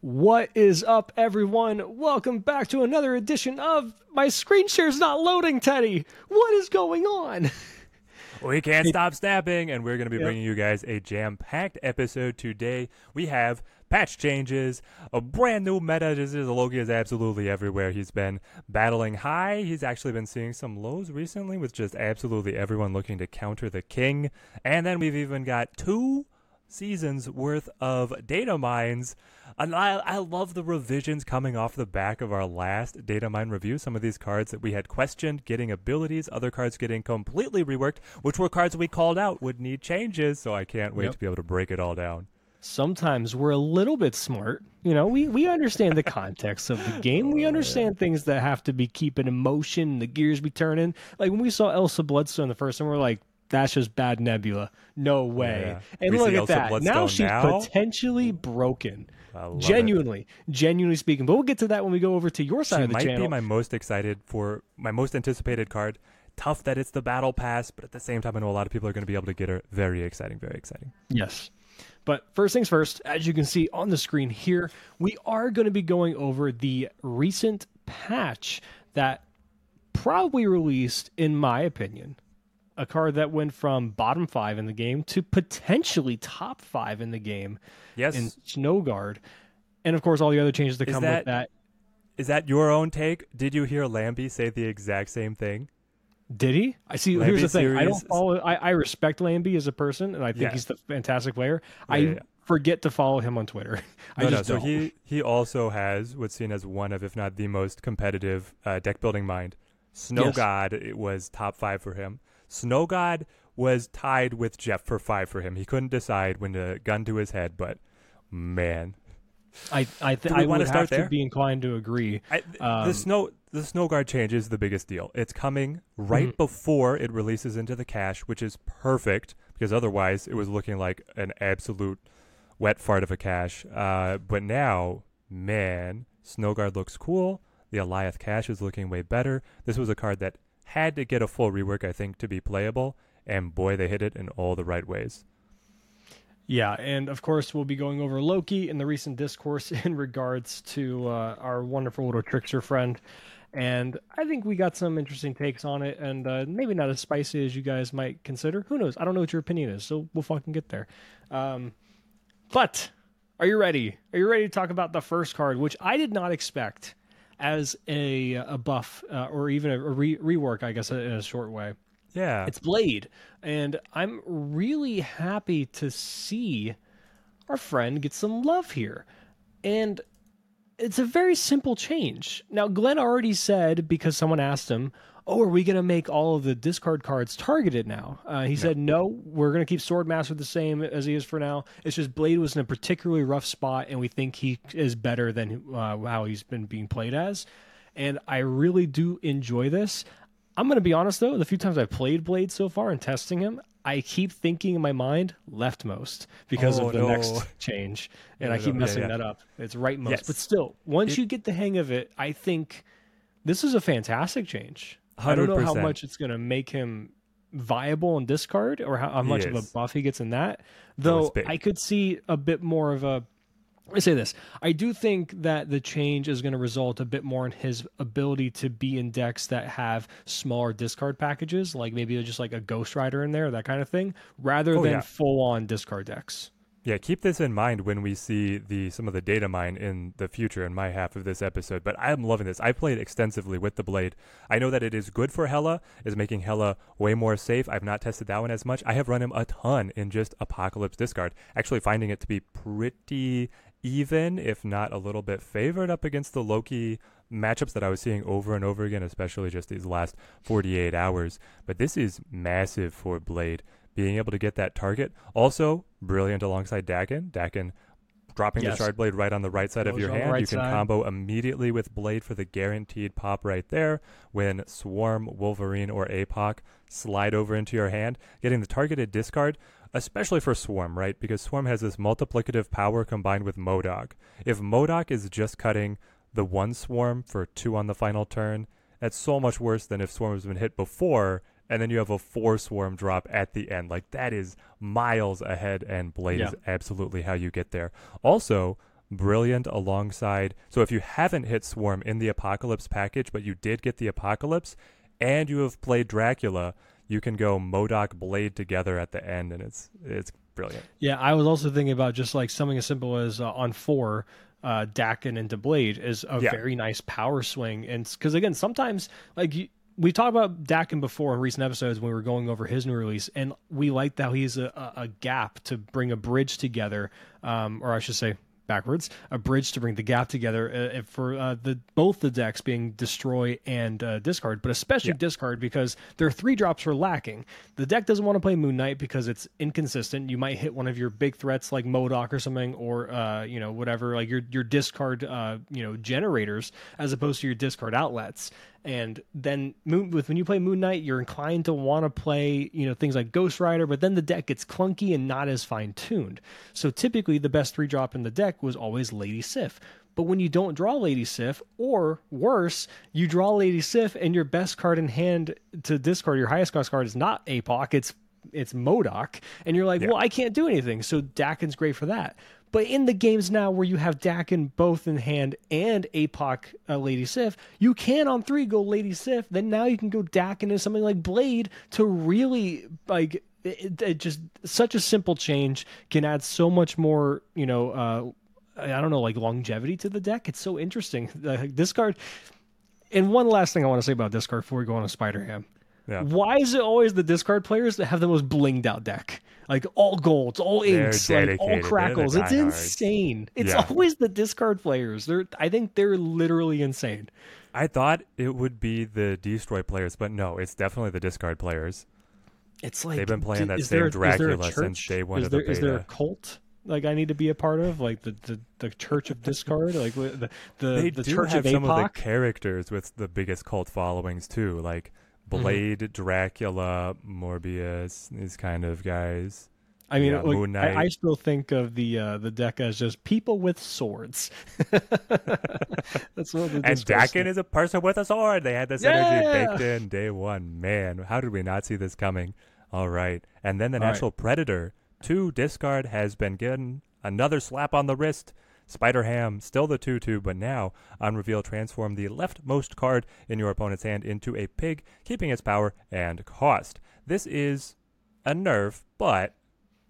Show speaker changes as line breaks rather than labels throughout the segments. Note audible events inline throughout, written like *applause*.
What is up, everyone? Welcome back to another edition of My Screen Share's Not Loading, Teddy. What is going on? *laughs*
We can't stop snapping, and we're going to be bringing you guys a jam packed episode today. We have patch changes, a brand new meta. This is Loki is absolutely everywhere. He's been battling high. He's actually been seeing some lows recently with just absolutely everyone looking to counter the king. And then we've even got two seasons worth of data mines. And I, I love the revisions coming off the back of our last data mine review. Some of these cards that we had questioned getting abilities, other cards getting completely reworked, which were cards we called out would need changes. So I can't wait
Yep.
to be able to break it all down.
Sometimes we're a little bit smart. You know, we, we understand the *laughs* context of the game. Oh, we understand things that have to be keeping in motion, the gears be turning. Like when we saw Elsa Bloodstone the first time, we're like, that's just bad Nebula. No way.
Yeah.
And
We
look at
Elsa
that. Now she's
now.
potentially broken.
Love it.
Genuinely, genuinely speaking. But we'll get to that when we go over to your side
She
of the
might
channel.
be my most excited for my most anticipated card. Tough that it's the battle pass, but at the same time, I know a lot of people are going to be able to get her. Very exciting, very exciting.
Yes. But first things first, as you can see on the screen here, we are going to be going over the recent patch that probably released, in my opinion, a card that went from bottom five in the game to potentially top five in the game
Yes,
in Snowguard. And of course, all the other changes that
Is
come
that-
with that.
is that your own take? Did you hear Lambie say the exact same thing?
Did he? I see.
Lambie
here's the thing. I don't follow. I, I respect Lambie as a person, and I think
Yeah.
he's the fantastic player. I
Yeah, yeah.
forget to follow him on Twitter. *laughs* I
no, no.
just
So
don't.
he he also has what's seen as one of, if not the most competitive uh, deck building mind. Snow
Yes.
God it was top five for him. Snow God was tied with Jeff for five for him. He couldn't decide when to gun to his head, but man,
I I, th- I would
start
have
there?
to be inclined to agree.
I, th-
Um,
the snow the snow guard change is the biggest deal. It's coming right
Mhm.
before it releases into the cache, which is perfect because otherwise it was looking like an absolute wet fart of a cache. Uh, but now, man, snow guard looks cool. The Eliath cache is looking way better. This was a card that had to get a full rework, I think, to be playable. And boy, they hit it in all the right ways.
Yeah, and of course we'll be going over Loki in the recent discourse *laughs* in regards to uh, our wonderful little trickster friend, and I think we got some interesting takes on it, and uh, maybe not as spicy as you guys might consider. Who knows? I don't know what your opinion is, so we'll fucking get there. Um, but are you ready? Are you ready to talk about the first card, which I did not expect as a a buff uh, or even a, re- rework, I guess, in a short way.
Yeah.
It's Blade, and I'm really happy to see our friend get some love here. And it's a very simple change. Now, Glenn already said because someone asked him, "Oh, are we going to make all of the discard cards targeted now?" Uh, he said, "No, we're going to keep Swordmaster the same as he is for now. It's just Blade was in a particularly rough spot, and we think he is better than uh, how he's been being played as." And I really do enjoy this. I'm going to be honest though, the few times I've played Blade so far and testing him, I keep thinking in my mind leftmost because
Oh,
of the
no.
next *laughs* change, and
No,
I keep
no.
Messing
yeah.
that up. It's rightmost,
Yes.
but still, once
It-
you get the hang of it, I think this is a fantastic change. I don't know how much it's going to make him viable in discard or how, how much of a buff he gets in that. Though. I could see a bit more of a I say this. I do think that the change is going to result a bit more in his ability to be in decks that have smaller discard packages, like maybe just like a Ghost Rider in there, that kind of thing, rather
Oh,
than
yeah.
full on discard decks.
Yeah, keep this in mind when we see the some of the data mine in the future in my half of this episode. But I'm loving this. I played extensively with the blade. I know that it is good for Hela, is making Hela way more safe. I've not tested that one as much. I have run him a ton in just Apocalypse Discard, actually finding it to be pretty even, if not a little bit favored up against the Loki matchups that I was seeing over and over again, especially just these last 48 hours. But this is massive for Blade being able to get that target. Also, brilliant alongside Daken. Daken dropping
Yes.
the shard blade right on the right side of your hand.
right
you can
side.
combo immediately with blade for the guaranteed pop right there. When Swarm, Wolverine, or Apoc slide over into your hand, getting the targeted discard, especially for Swarm, right? Because Swarm has this multiplicative power combined with MODOK. If MODOK is just cutting the one Swarm for two on the final turn, that's so much worse than if Swarm has been hit before and then you have a four swarm drop at the end. Like that is miles ahead, and Blade
Yeah.
is absolutely how you get there. Also, brilliant alongside. So if you haven't hit swarm in the Apocalypse package, but you did get the Apocalypse, and you have played Dracula, you can go MODOK Blade together at the end, and it's it's brilliant.
Yeah, I was also thinking about just like something as simple as uh, on four, uh, Daken into Blade is a
Yeah.
very nice power swing, and because again, sometimes like you, we talked about Daken before in recent episodes when we were going over his new release, and we liked how he's a, a, a gap to bring a bridge together, um, or I should say backwards, a bridge to bring the gap together uh, for uh, the both the decks being destroy and uh, discard, but especially
Yeah.
discard because their three drops were lacking. The deck doesn't want to play Moon Knight because it's inconsistent. You might hit one of your big threats like MODOK or something, or uh, you know whatever, like your your discard uh, you know generators as opposed to your discard outlets. And then Moon with when you play Moon Knight, you're inclined to want to play you know things like Ghost Rider, but then the deck gets clunky and not as fine tuned. So typically, the best three drop in the deck was always Lady Sif. But when you don't draw Lady Sif, or worse, you draw Lady Sif and your best card in hand to discard, your highest cost card is not APOC, it's it's MODOK, and you're like,
Yeah.
well, I can't do anything. So Daken's great for that. But in the games now where you have Daken both in hand and APOC uh, Lady Sif, you can on three go Lady Sif. Then now you can go Daken into something like Blade to really like it, it just such a simple change can add so much more. You know, uh, I don't know, like longevity to the deck. It's so interesting. *laughs* Uh, this card. And one last thing I want to say about this card before we go on to Spider Ham.
Yeah.
Why is it always the discard players that have the most blinged out deck? Like all golds, all inks, like all.
The
crackles. It's insane. It's
Yeah.
always the discard players. They're I think they're literally insane.
I thought it would be the destroy players, but no, it's definitely the discard players.
It's like
They've been playing that
there
same
there
Dracula since day one
is
of the
there, is there a cult like I need to be a part of? Like the the, the Church of Discard? Like the the,
they
the
do
Church
have
of
some of the characters with the biggest cult followings too, like
Mm-hmm.
Blade, Dracula, Morbius, these kind of guys.
I mean,
yeah, Moon
I, I still think of the uh, the deck as just people with swords. *laughs* That's what the
And Daken is a person with a sword. They had this energy baked in day one. Man, how did we not see this coming? All right. And then the
All right.
Natural Predator, two discard, has been given another slap on the wrist. Spider Ham, still the 2 2, but now on reveal, transform the leftmost card in your opponent's hand into a pig, keeping its power and cost. This is a nerf, but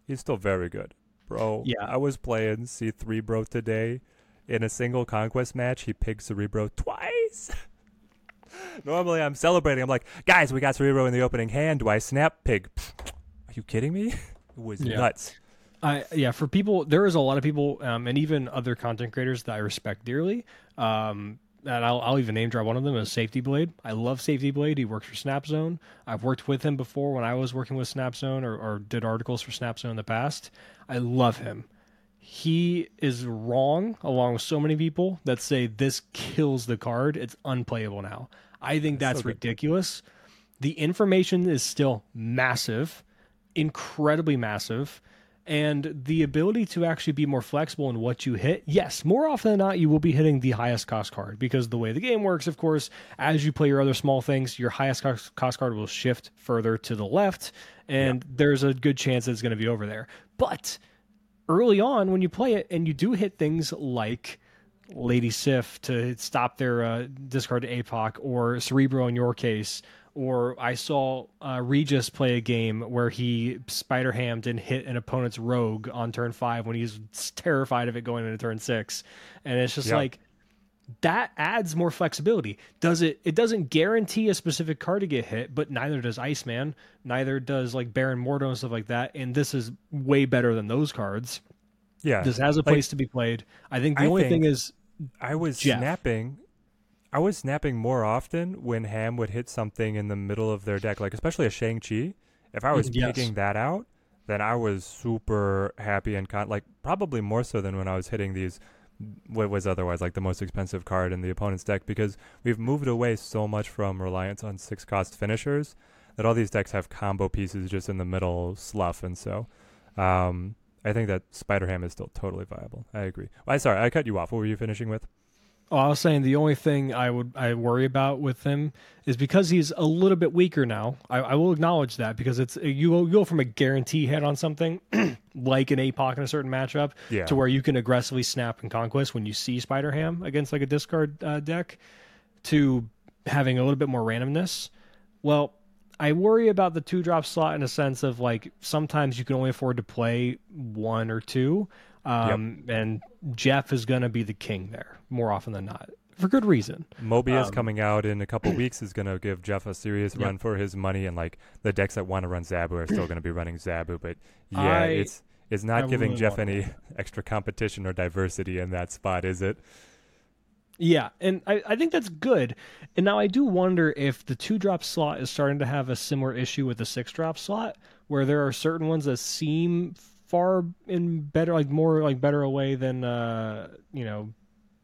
he's still very good. Bro,
Yeah.
I was playing C3 Bro today. In a single conquest match, he pigged Cerebro twice. *laughs* Normally, I'm celebrating. I'm like, guys, we got Cerebro in the opening hand. Do I snap? Pig. Are you kidding me? *laughs* It was
Yeah.
nuts.
I yeah, for people, there is a lot of people, um, and even other content creators that I respect dearly. Um, and I'll, I'll even name drop one of them as Safety Blade. I love Safety Blade. He works for Snapzone. I've worked with him before when I was working with Snapzone or, or did articles for Snapzone in the past. I love him. He is wrong, along with so many people that say this kills the card. It's unplayable now. I think that's
so good.
ridiculous. The information is still massive, incredibly massive and the ability to actually be more flexible in what you hit. Yes, more often than not, you will be hitting the highest cost card because the way the game works, of course, as you play your other small things, your highest cost, card will shift further to the left, and there's a good chance that it's going to be over there. But early on, when you play it and you do hit things like Lady Sif to stop their uh, discard to APOC or Cerebro in your case, or I saw uh, Regis play a game where he spider hammed and hit an opponent's rogue on turn five when he's terrified of it going into turn six, and it's just
Yeah.
like that adds more flexibility. Does it? It doesn't guarantee a specific card to get hit, but neither does Iceman, neither does like Baron Mordo and stuff like that. And this is way better than those cards.
Yeah.
This has a
Like,
place to be played. I think the
I
only
think-
thing is
I was
Jeff.
snapping. I was snapping more often when Ham would hit something in the middle of their deck, like especially a Shang Chi. If I was
Mm, yes.
picking that out, then I was super happy and con- like probably more so than when I was hitting these what was otherwise like the most expensive card in the opponent's deck because we've moved away so much from reliance on six cost finishers that all these decks have combo pieces just in the middle slough and so um, I think that Spider Ham is still totally viable. I agree. I sorry, I cut you off. What were you finishing with?
Oh, I was saying the only thing I would I worry about with him is because he's a little bit weaker now. I, I will acknowledge that because it's you go, you go from a guarantee hit on something *clears throat* like an APOC in a certain matchup
Yeah.
to where you can aggressively snap and conquest when you see Spider Ham against like a discard uh, deck to having a little bit more randomness. Well, I worry about the two drop slot in a sense of like sometimes you can only afford to play one or two. Um, and Jeff is going to be the king there more often than not for good reason.
Mobius
Um,
coming out in a couple weeks is going to give Jeff a serious
Yep.
run for his money, and like the decks that want to run Zabu are still going to be running Zabu. But yeah,
I-
it's it's not
I
giving
really
Jeff any *laughs* extra competition or diversity in that spot, is it?
Yeah, and I, I think that's good. And now I do wonder if the two drop slot is starting to have a similar issue with the six drop slot, where there are certain ones that seem far in better, like more like better away than uh, you know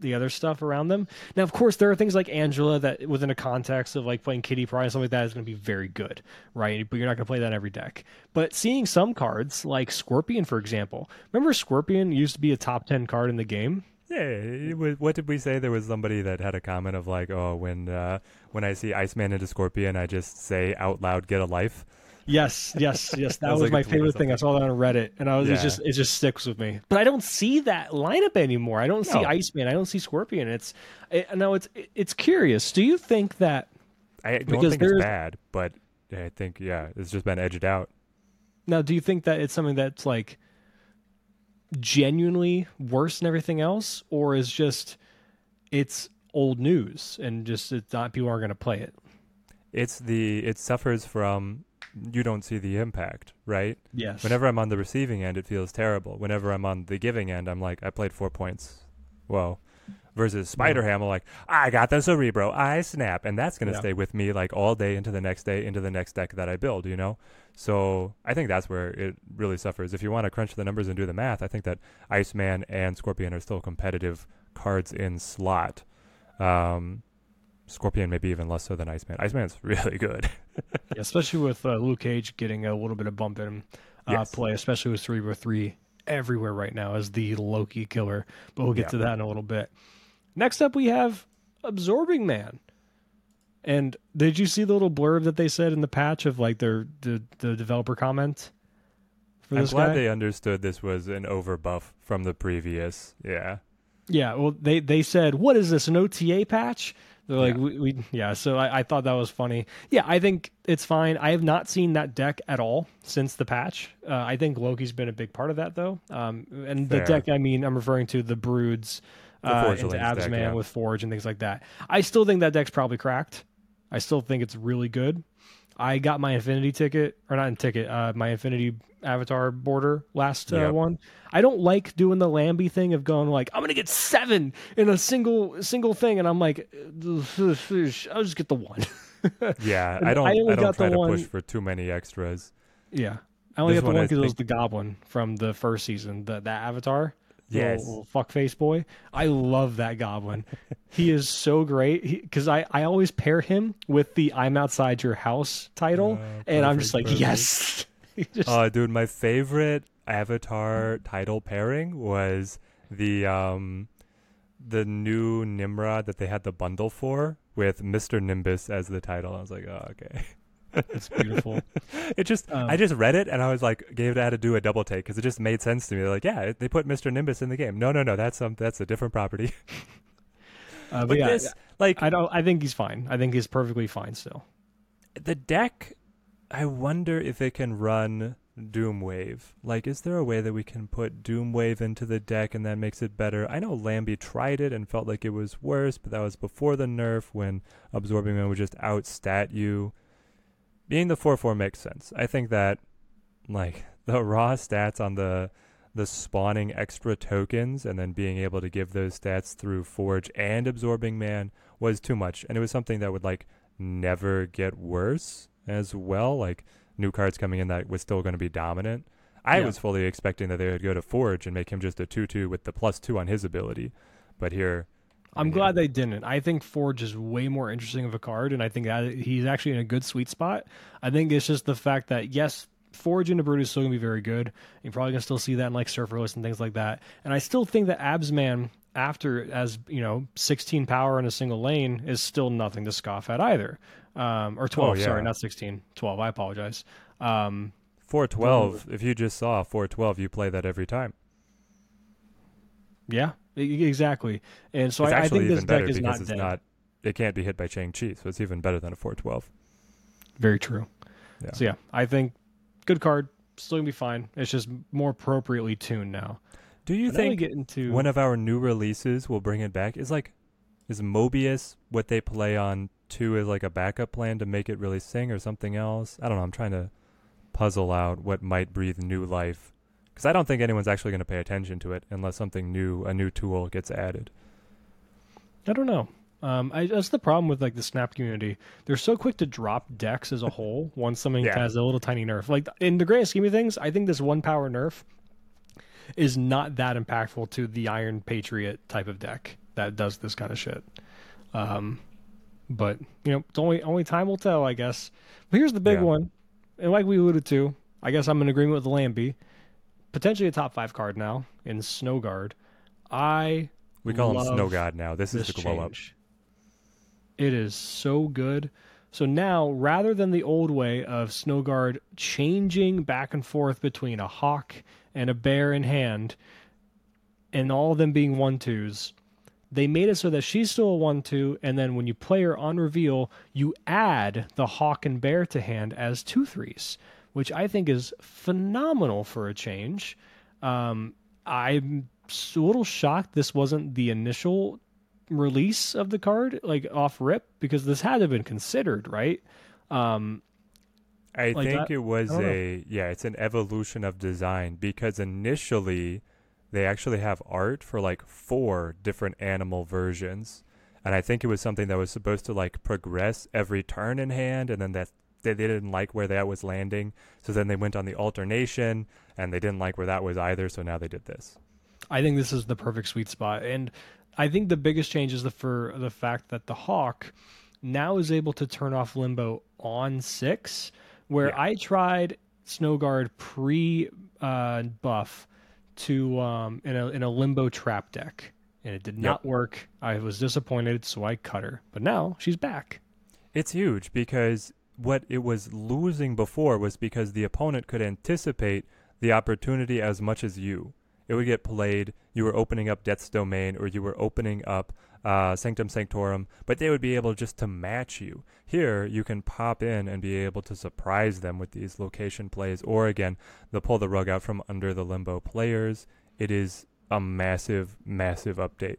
the other stuff around them. Now, of course, there are things like Angela that within a context of like playing Kitty Pryde something like that is going to be very good, right? But you're not going to play that every deck. But seeing some cards like Scorpion, for example, remember Scorpion used to be a top ten card in the game.
Yeah. What did we say? There was somebody that had a comment of like, oh, when uh, when I see Iceman into Scorpion, I just say out loud, "Get a life."
Yes, yes, yes. That
was
was,
like
my favorite thing. I saw that on Reddit, and I was
Yeah.
it just it just sticks with me. But I don't see that lineup anymore. I don't see
No.
Iceman. I don't see Scorpion. It's it, no, it's it's curious. Do you think that
I don't think it's bad, but I think yeah, it's just been edged out.
now? Do you think that it's something that's like genuinely worse than everything else, or is just it's old news and just it's not people aren't going to play it?
It's the it suffers from you don't see the impact, right?
Yes.
Whenever I'm on the receiving end, it feels terrible. Whenever I'm on the giving end, I'm like, I played four points. Whoa. Versus Spider Ham, I'm like, I got the Cerebro, I snap, and that's gonna
Yeah.
stay with me like all day into the next day, into the next deck that I build, you know? So I think that's where it really suffers. If you want to crunch the numbers and do the math, I think that Iceman and Scorpion are still competitive cards in slot. Um, Scorpion maybe even less so than Iceman. Iceman's really good.
Yeah, especially with uh, Luke Cage getting a little bit of bump in uh,
Yes.
play, especially with three by three everywhere right now as the Loki killer. But we'll get
Yeah.
to that in a little bit. Next up, we have Absorbing Man. And did you see the little blurb that they said in the patch of like their the, the developer comment for
I'm glad
guy?
they understood this was an overbuff from the previous. Yeah.
Yeah, well, they they said, "What is this? An OTA patch?" They're like,
Yeah.
we, "We yeah." So I, I thought that was funny. Yeah, I think it's fine. I have not seen that deck at all since the patch. Uh, I think Loki's been a big part of that, though. Um, and the deck, I mean, I'm referring to the Broods, uh, into
Links
Abs Man
yeah.
with Forge and things like that. I still think that deck's probably cracked. I still think it's really good. I got my Infinity ticket, or not in ticket, uh, my Infinity Avatar border last uh,
Yep.
one. I don't like doing the Lambie thing of going like I'm gonna get seven in a single single thing, and I'm like, I'll just get the one. *laughs*
Yeah. *laughs* I don't
I
I,
only
don't
got
try
the
to
one-
push for too many extras.
yeah, I only
This
got the
one,
one because it was the Goblin from the first season, the that Avatar.
Yes.
little, little fuck face boy. I love that Goblin. he is so great because I I always pair him with the "I'm outside your house" title,
Uh,
and I'm just like,
perfect.
yes. *laughs* Just-
Oh, dude, my favorite Avatar title pairing was the um the new Nimrod that they had the bundle for with Mr. Nimbus as the title. I was like, oh, okay. *laughs*
it's beautiful. *laughs*
It just
Um,
I just read it and I was like, gave it had to do a double take because it just made sense to me. They're like, yeah, they put Mr. Nimbus in the game. No, no, no, that's some that's a different property. *laughs*
Uh, but
But
yeah,
this, like,
I don't. I think he's fine. I think he's perfectly fine still.
the deck i wonder if it can run doomwave like is there a way that we can put doomwave into the deck and that makes it better i know lambie tried it and felt like it was worse but that was before the nerf when absorbing man would just outstat you being the 4-4 makes sense i think that like *laughs* the raw stats on the the spawning extra tokens and then being able to give those stats through forge and absorbing man was too much and it was something that would like never get worse as well. Like new cards coming in that was still going to be dominant. I
Yeah.
was fully expecting that they would go to Forge and make him just a 2 2 with the plus 2 on his ability. But here.
I'm
yeah.
glad they didn't. I think Forge is way more interesting of a card, and I think that he's actually in a good sweet spot. I think it's just the fact that yes, Forge into Brute is still gonna be very good. You're probably gonna still see that in like Surferless and things like that. And I still think that Absman after as you know 16 power in a single lane is still nothing to scoff at either. Um, or 12,
yeah.
sorry, not 16, 12. I apologize. Um,
412. If you just saw 412, you play that every time.
yeah, exactly. And so I, I
actually
think this
even better
deck is
because
not dead.
not. It can't be hit by Shang Chi, so it's even better than a 412.
Very true.
Yeah.
So yeah, I think good card. Still gonna be fine. It's just more appropriately tuned now.
Do you
But
think
get into
one of our new releases will bring it back? Is like, is Mobius what they play on two as like a backup plan to make it really sing or something else? I don't know. I'm trying to puzzle out what might breathe new life because I don't think anyone's actually going to pay attention to it unless something new, a new tool gets added.
I don't know. Um, I, that's the problem with like the Snap community. They're so quick to drop decks as a *laughs* whole once something
Yeah.
has a little tiny nerf. Like in the grand scheme of things, I think this one power nerf is not that impactful to the Iron Patriot type of deck that does this kind of shit. Um, but you know, it's only only time will tell, I guess. But here's the big
Yeah.
one, and like we alluded to, I guess I'm in agreement with Lambie. Potentially a top five card now in Snow Guard. I
We call him Snow God now. This is the glow up.
It is so good. So now, rather than the old way of Snowguard changing back and forth between a hawk and a bear in hand, and all of them being one twos, they made it so that she's still a one two, and then when you play her on reveal, you add the hawk and bear to hand as two threes, which I think is phenomenal for a change. Um, I'm a little shocked this wasn't the initial release of the card, like off rip, because this had to have been considered, right? Um,
I
Like
think
that?
it was
don't know.
a yeah, it's an evolution of design because initially they actually have art for like four different animal versions. And I think it was something that was supposed to like progress every turn in hand and then that they, they didn't like where that was landing. So then they went on the alternation and they didn't like where that was either, so now they did this.
I think this is the perfect sweet spot, and I think the biggest change is the for the fact that the hawk now is able to turn off limbo on six, where
Yeah.
I tried snow guard pre uh, buff to um, in a in a limbo trap deck, and it did not work. I was disappointed, so I cut her. But now she's back.
It's huge because what it was losing before was because the opponent could anticipate the opportunity as much as you. It would get played, you were opening up Death's Domain or you were opening up uh, Sanctum Sanctorum, but they would be able just to match you. Here, you can pop in and be able to surprise them with these location plays, or again, they'll pull the rug out from under the limbo players. It is a massive, massive update.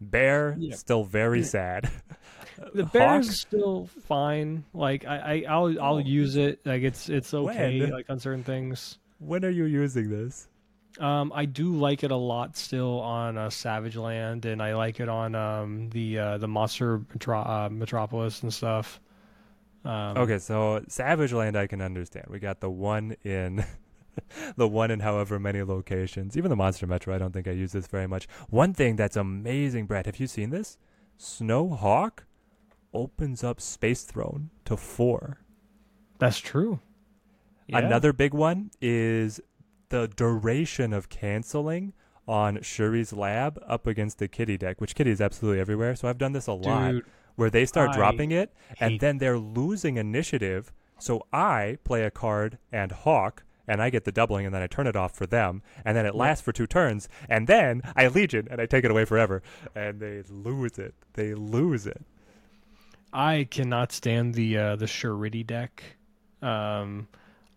Bear,
Yeah.
still very sad. *laughs*
The
Hawk,
bear's still fine. Like I, I I'll I'll
Oh.
use it. Like it's it's okay.
When?
Like on certain things.
when are you using this?
Um, I do like it a lot still on uh, Savage Land, and I like it on um, the uh, the Monster Metro- uh, Metropolis and stuff. Um,
Okay, so Savage Land I can understand. We got the one in *laughs* the one in however many locations. Even the Monster Metro, I don't think I use this very much. One thing that's amazing, Brad, have you seen this? Snowhawk opens up Space Throne to four.
that's true. Yeah.
Another big one is the duration of canceling on Shuri's lab up against the kitty deck, which kitty is absolutely everywhere. So I've done this a lot where they start
I
dropping it and then they're losing initiative. So I play a card and hawk and I get the doubling and then I turn it off for them and then it lasts for two turns and then I legion and I take it away forever and they lose it. They lose it.
I cannot stand the uh, the Shuriti deck. Um,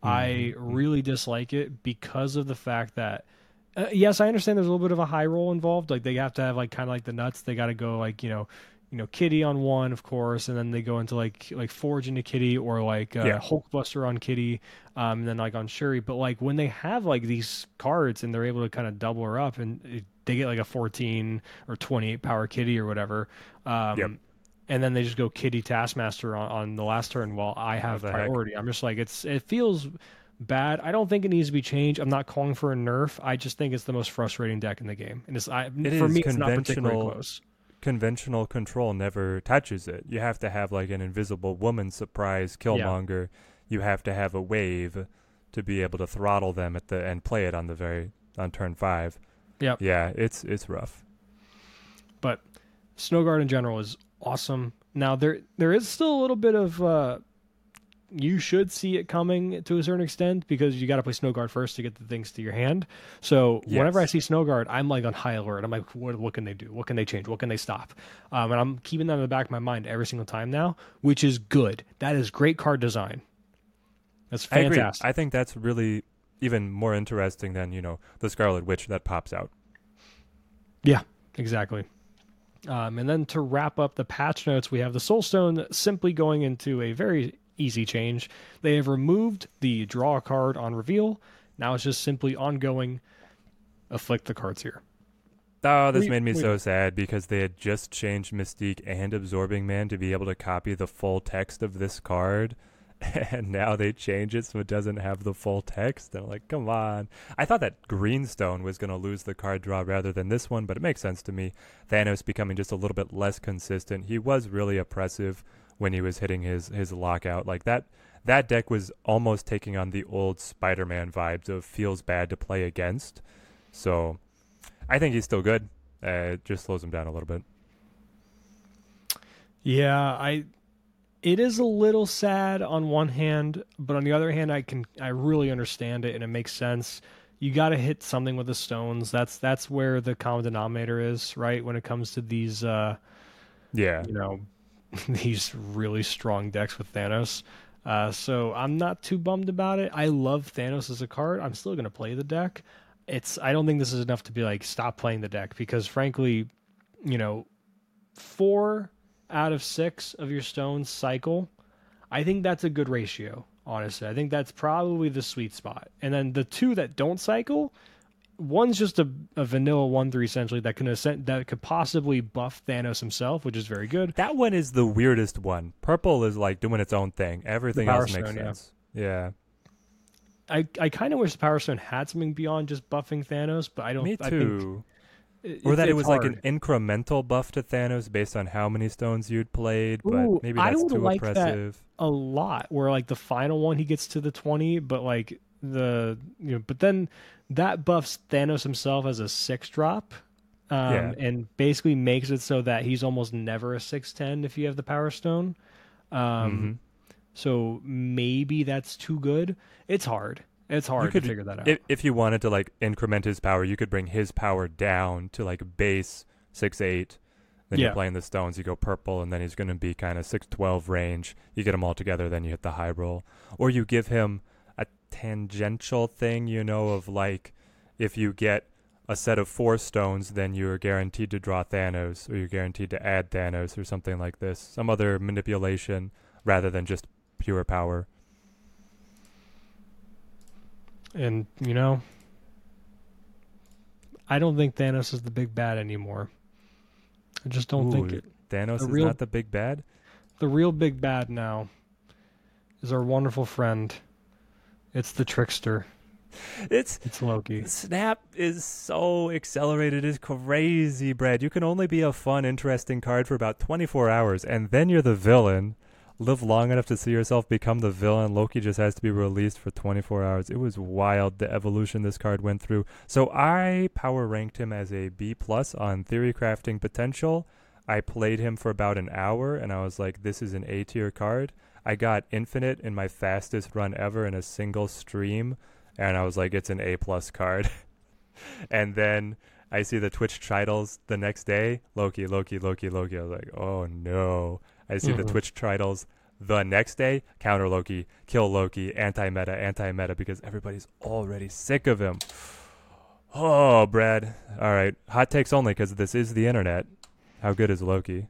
I
Mhm.
really dislike it because of the fact that. Uh, yes, I understand there's a little bit of a high roll involved. Like they have to have like kind of like the nuts. They got to go like you know, you know, Kitty on one, of course, and then they go into like like Forge into Kitty or like uh,
Yeah.
Hulkbuster on Kitty, um, and then like on Shuri. But like when they have like these cards and they're able to kind of double her up and it, they get like a 14 or 28 power Kitty or whatever. Um,
Yep.
And then they just go Kitty Taskmaster on, on the last turn while I have
the heck?
priority. I'm just like it's it feels bad. I don't think it needs to be changed. I'm not calling for a nerf. I just think it's the most frustrating deck in the game, and it's I,
It
for me it's not particularly
conventional-
close.
Conventional control never touches it. You have to have like an invisible woman surprise Killmonger. You have to have a wave to be able to throttle them at the and play it on the very on turn five.
Yep.
Yeah, it's it's rough.
But Snowguard in general is awesome. Now there there is still a little bit of uh, you should see it coming to a certain extent because you got to play Snowguard first to get the things to your hand. So
Yes.
whenever I see Snowguard, I'm like on high alert. I'm like, what, what can they do? What can they change? What can they stop? Um, and I'm keeping that in the back of my mind every single time now, which is good. That is great card design. That's
I
fantastic.
I think that's really even more interesting than you know the Scarlet Witch that pops out.
Yeah, exactly. Um, and then to wrap up the patch notes, we have the Soulstone simply going into a very easy change. They have removed the draw a card on reveal. Now it's just simply ongoing. Afflict the cards here.
Oh, this
We-
made me
we-
so sad because they had just changed Mystique and Absorbing Man to be able to copy the full text of this card. *laughs* And now they change it so it doesn't have the full text. I'm like, come on. I thought that Greenstone was going to lose the card draw rather than this one, but it makes sense to me. Thanos becoming just a little bit less consistent. He was really oppressive when he was hitting his, his lockout. Like that, that deck was almost taking on the old Spider Man vibes of feels bad to play against. So I think he's still good. Uh, it just slows him down a little bit.
Yeah, I. It is a little sad on one hand, but on the other hand, I can I really understand it and it makes sense. You got to hit something with the stones. That's that's where the common denominator is, right? When it comes to these. uh
Yeah.
you know *laughs* these really strong decks with Thanos. Uh, so I'm not too bummed about it. I love Thanos as a card. I'm still gonna play the deck. It's I don't think this is enough to be like stop playing the deck because frankly, you know, four out of six of your stones cycle. I think that's a good ratio. Honestly, I think that's probably the sweet spot. And then the two that don't cycle, one's just a, a vanilla one three essentially that can ascend, that could possibly buff Thanos himself, which is very good.
That one is the weirdest one. Purple is like doing its own thing. Everything else makes
Stone,
sense. Yeah.
I, I kind of wish the Power Stone had something beyond just buffing Thanos, but I don't.
Me
I
too. Or that it was like an incremental buff to Thanos based on how many stones you'd played, but
Ooh,
maybe that's too
like that. a lot where like the final one he gets to the 20 but like the you know but then that buffs Thanos himself as a 6 drop um
Yeah.
and basically makes it so that he's almost never a 610 if you have the power stone um
Mhm.
so maybe that's too good it's hard it's hard
could-
to figure that out
If, if you wanted to like increment his power, you could bring his power down to like base six eight. Then
Yeah.
you're playing the stones. You go purple, and then he's going to be kind of six twelve range. You get them all together, then you hit the high roll, or you give him a tangential thing. You know, of like if you get a set of four stones, then you're guaranteed to draw Thanos, or you're guaranteed to add Thanos, or something like this. Some other manipulation rather than just pure power.
And you know I don't think Thanos is the big bad anymore I just don't think
Ooh,
it
Thanos is
real-
not the big bad.
The real big bad now is our wonderful friend. It's the trickster.
It's
It's Loki.
Snap is so accelerated. It's crazy, Brad. You can only be a fun, interesting card for about 24 hours, and then you're the villain. Live long enough to see yourself become the villain. Loki just has to be released for 24 hours. It was wild the evolution this card went through. So I power ranked him as a B plus on theory crafting potential. I played him for about an hour, and I was like, "This is an A tier card." I got infinite in my fastest run ever in a single stream and I was like, it's an A plus card. *laughs* and then I see the Twitch titles the next day, Loki, Loki, Loki, Loki. I was like, oh no. I see the
Mhm.
Twitch titles the next day, counter Loki, kill Loki, anti meta, anti meta, because everybody's already sick of him. *sighs* Oh, Brad. All right, hot takes only because this is the internet. How good is Loki?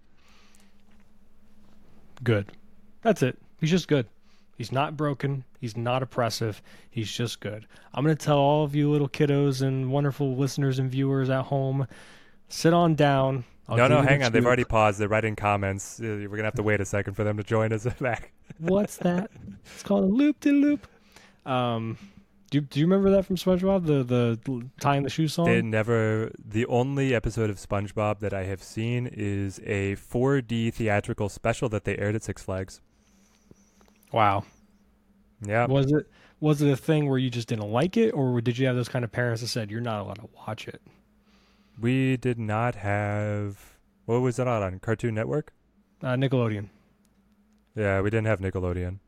Good. That's it. He's just good. He's not broken. He's not oppressive. He's just good. I'm going to tell all of you little kiddos and wonderful listeners and viewers at home sit on down. I'll
no, no, hang on. They've already paused. They're writing comments. Uh, We're gonna have to wait a second for them to join us *laughs* back.
What's that? *laughs* It's called a loop de loop. Um, do, do you remember that from SpongeBob? The the tying the shoe song.
They never. The only episode of SpongeBob that I have seen is a 4D theatrical special that they aired at Six Flags.
Wow.
Yeah,
Was it was it a thing where you just didn't like it, or did you have those kind of parents that said you're not allowed to watch it?
We did not have What was it on on Cartoon Network?
Uh, Nickelodeon.
Yeah, we didn't have Nickelodeon.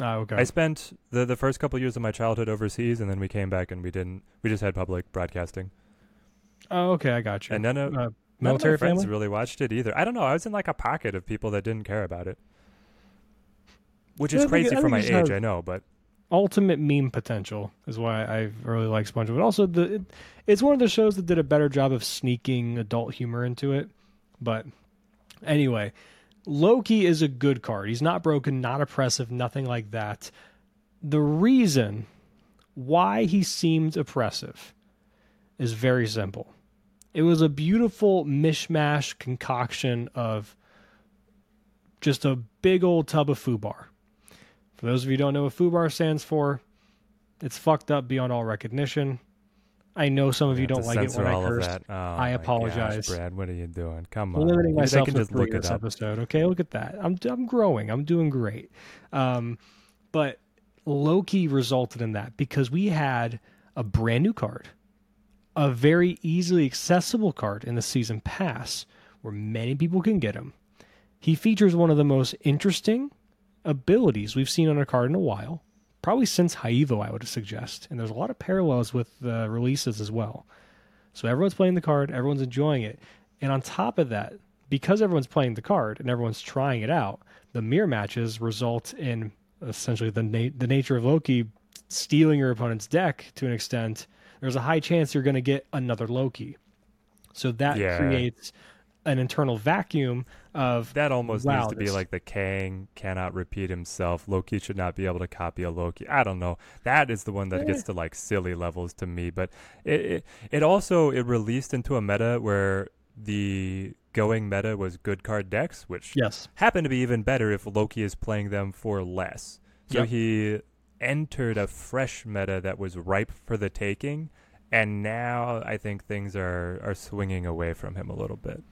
Oh, okay.
I spent the the first couple years of my childhood overseas, and then we came back and we didn't. We just had public broadcasting,
oh, okay. I got you.
and none of
uh,
none of
military
my friends
family.
really watched it either. I don't know. I was in like a pocket of people that didn't care about it, which
Yeah,
is crazy for my age.
have-
I know, but
ultimate meme potential is why I really like SpongeBob. But also, the it, it's one of the shows that did a better job of sneaking adult humor into it. But anyway, Loki is a good card. He's not broken, not oppressive, nothing like that. The reason why he seemed oppressive is very simple. It was a beautiful mishmash concoction of just a big old tub of FUBAR. For those of you who don't know what FUBAR stands for, it's fucked up beyond all recognition. I know some of you don't like it when I curse.
Oh,
I
my gosh,
apologize.
Brad. What are you doing? Come on,
limiting myself to
just
three
look
this episode. Okay, look at that. I'm I'm growing. I'm doing great. Um, but Loki resulted in that because we had a brand new card, a very easily accessible card in the season pass, where many people can get him. He features one of the most interesting abilities we've seen on a card in a while, probably since High Evo, I would suggest. And there's a lot of parallels with the releases as well. So everyone's playing the card, everyone's enjoying it. And on top of that, because everyone's playing the card and everyone's trying it out, the mirror matches result in essentially the na- the nature of Loki stealing your opponent's deck to an extent. There's a high chance you're going to get another Loki. So that
Yeah.
creates an internal vacuum of
That almost
Wow,
needs to be like the Kang cannot repeat himself. Loki should not be able to copy a Loki. I don't know. That is the one that gets to like silly levels to me. But it, it it also it released into a meta where the going meta was good card decks, which
yes,
happen to be even better if Loki is playing them for less. So
Yep.
he entered a fresh meta that was ripe for the taking, and now I think things are are swinging away from him a little bit.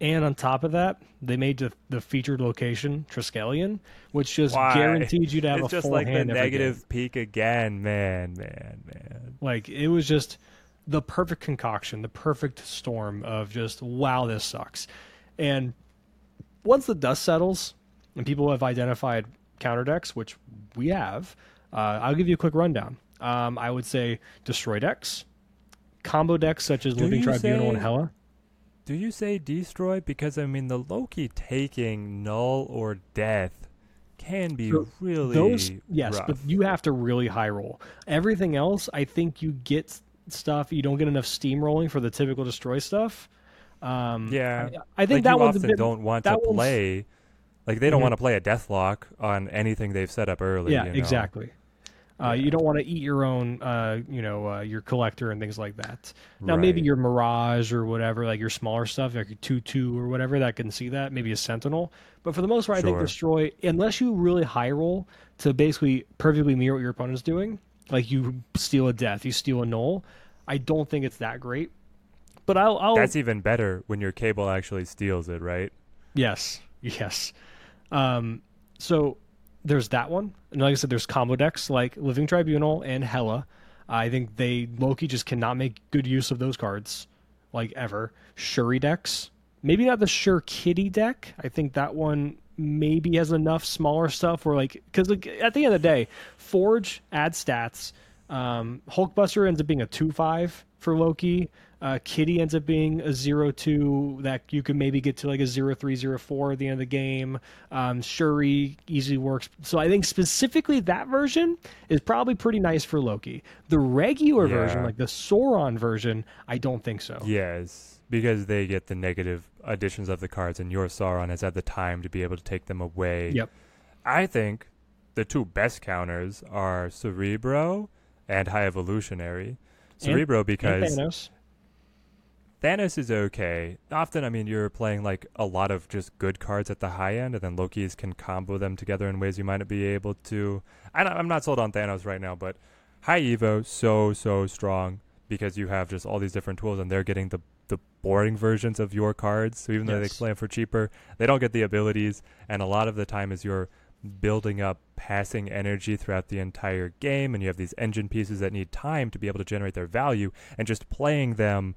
And on top of that, they made the, the featured location Triskelion, which just
Why?
guaranteed you to have
it's
a
just
full
like the
hand game.
negative peak again, man, man, man.
Like it was just the perfect concoction, the perfect storm of just wow, this sucks. And once the dust settles and people have identified counter decks, which we have, uh, I'll give you a quick rundown. Um, I would say destroy decks, combo decks such as
Do
Living Tribunal and
say-
Hela.
Do you say destroy? Because I mean, the Loki taking null or death can be
So
really
Those yes,
rough.
but you have to really high roll. Everything else, I think you get stuff. You don't get enough steam rolling for the typical destroy stuff. Um,
Yeah.
I, I think
like
that
you
one's
often
bit,
don't want to play. Like they don't
Mhm.
want to play a Deathlok on anything they've set up early.
yeah,
you know?
exactly. Uh, You don't want to eat your own, uh, you know, uh, your collector and things like that. Now, maybe your Mirage or whatever, like your smaller stuff, like your two two or whatever, that can see that. Maybe a Sentinel, but for the most part, I think destroy unless you really high roll to basically perfectly mirror what your opponent's doing. Like you steal a death, you steal a null. I don't think it's that great. But I'll, I'll
That's even better when your cable actually steals it, right?
Yes, yes. Um, so there's that one, and like I said, there's combo decks like Living Tribunal and Hela. I think they Loki just cannot make good use of those cards, like ever. Shuri decks, maybe not the Sure Kitty deck. I think that one maybe has enough smaller stuff where like because like, at the end of the day, Forge adds stats. Um, Hulkbuster ends up being a two five for Loki. Uh, Kitty ends up being a zero two that you can maybe get to like a zero three zero four at the end of the game. Um, Shuri easily works. So I think specifically that version is probably pretty nice for Loki. The regular version, like the Sauron version, I don't think so.
Yes, because they get the negative additions of the cards, and your Sauron has had the time to be able to take them away.
Yep.
I think the two best counters are Cerebro and High Evolutionary.
And-
Cerebro
And
because
Thanos.
Thanos is okay. Often, I mean, you're playing like a lot of just good cards at the high end, and then Loki's can combo them together in ways you might not be able to. I I'm not sold on Thanos right now, but High Evo so so strong because you have just all these different tools, and they're getting the the boring versions of your cards. So even though they play them for cheaper, they don't get the abilities, and a lot of the time is you're building up passing energy throughout the entire game and you have these engine pieces that need time to be able to generate their value and just playing them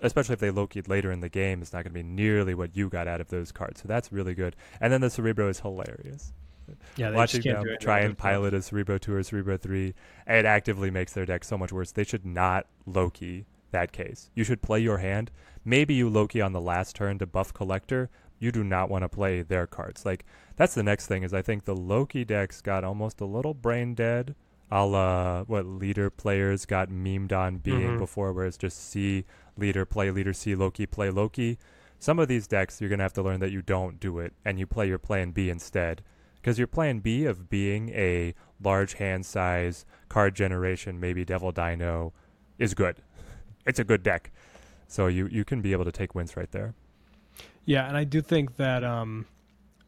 especially if they Loki'd later in the game, it's not going to be nearly what you got out of those cards. So that's really good. And then the Cerebro is hilarious.
Yeah, they
Watching them try and pilot a Cerebro 2 or Cerebro 3, it actively makes their deck so much worse. They should not Loki that case. You should play your hand. Maybe you Loki on the last turn to buff Collector. You do not want to play their cards. Like, that's the next thing is I think the Loki decks got almost a little brain dead a la what leader players got memed on being
Mhm.
before, where it's just see leader, play leader, see Loki, play Loki. Some of these decks, you're going to have to learn that you don't do it and you play your plan B instead. Because your plan B of being a large hand size card generation, maybe Devil Dino, is good. *laughs* It's a good deck. So you, you can be able to take wins right there.
Yeah, and I do think that um,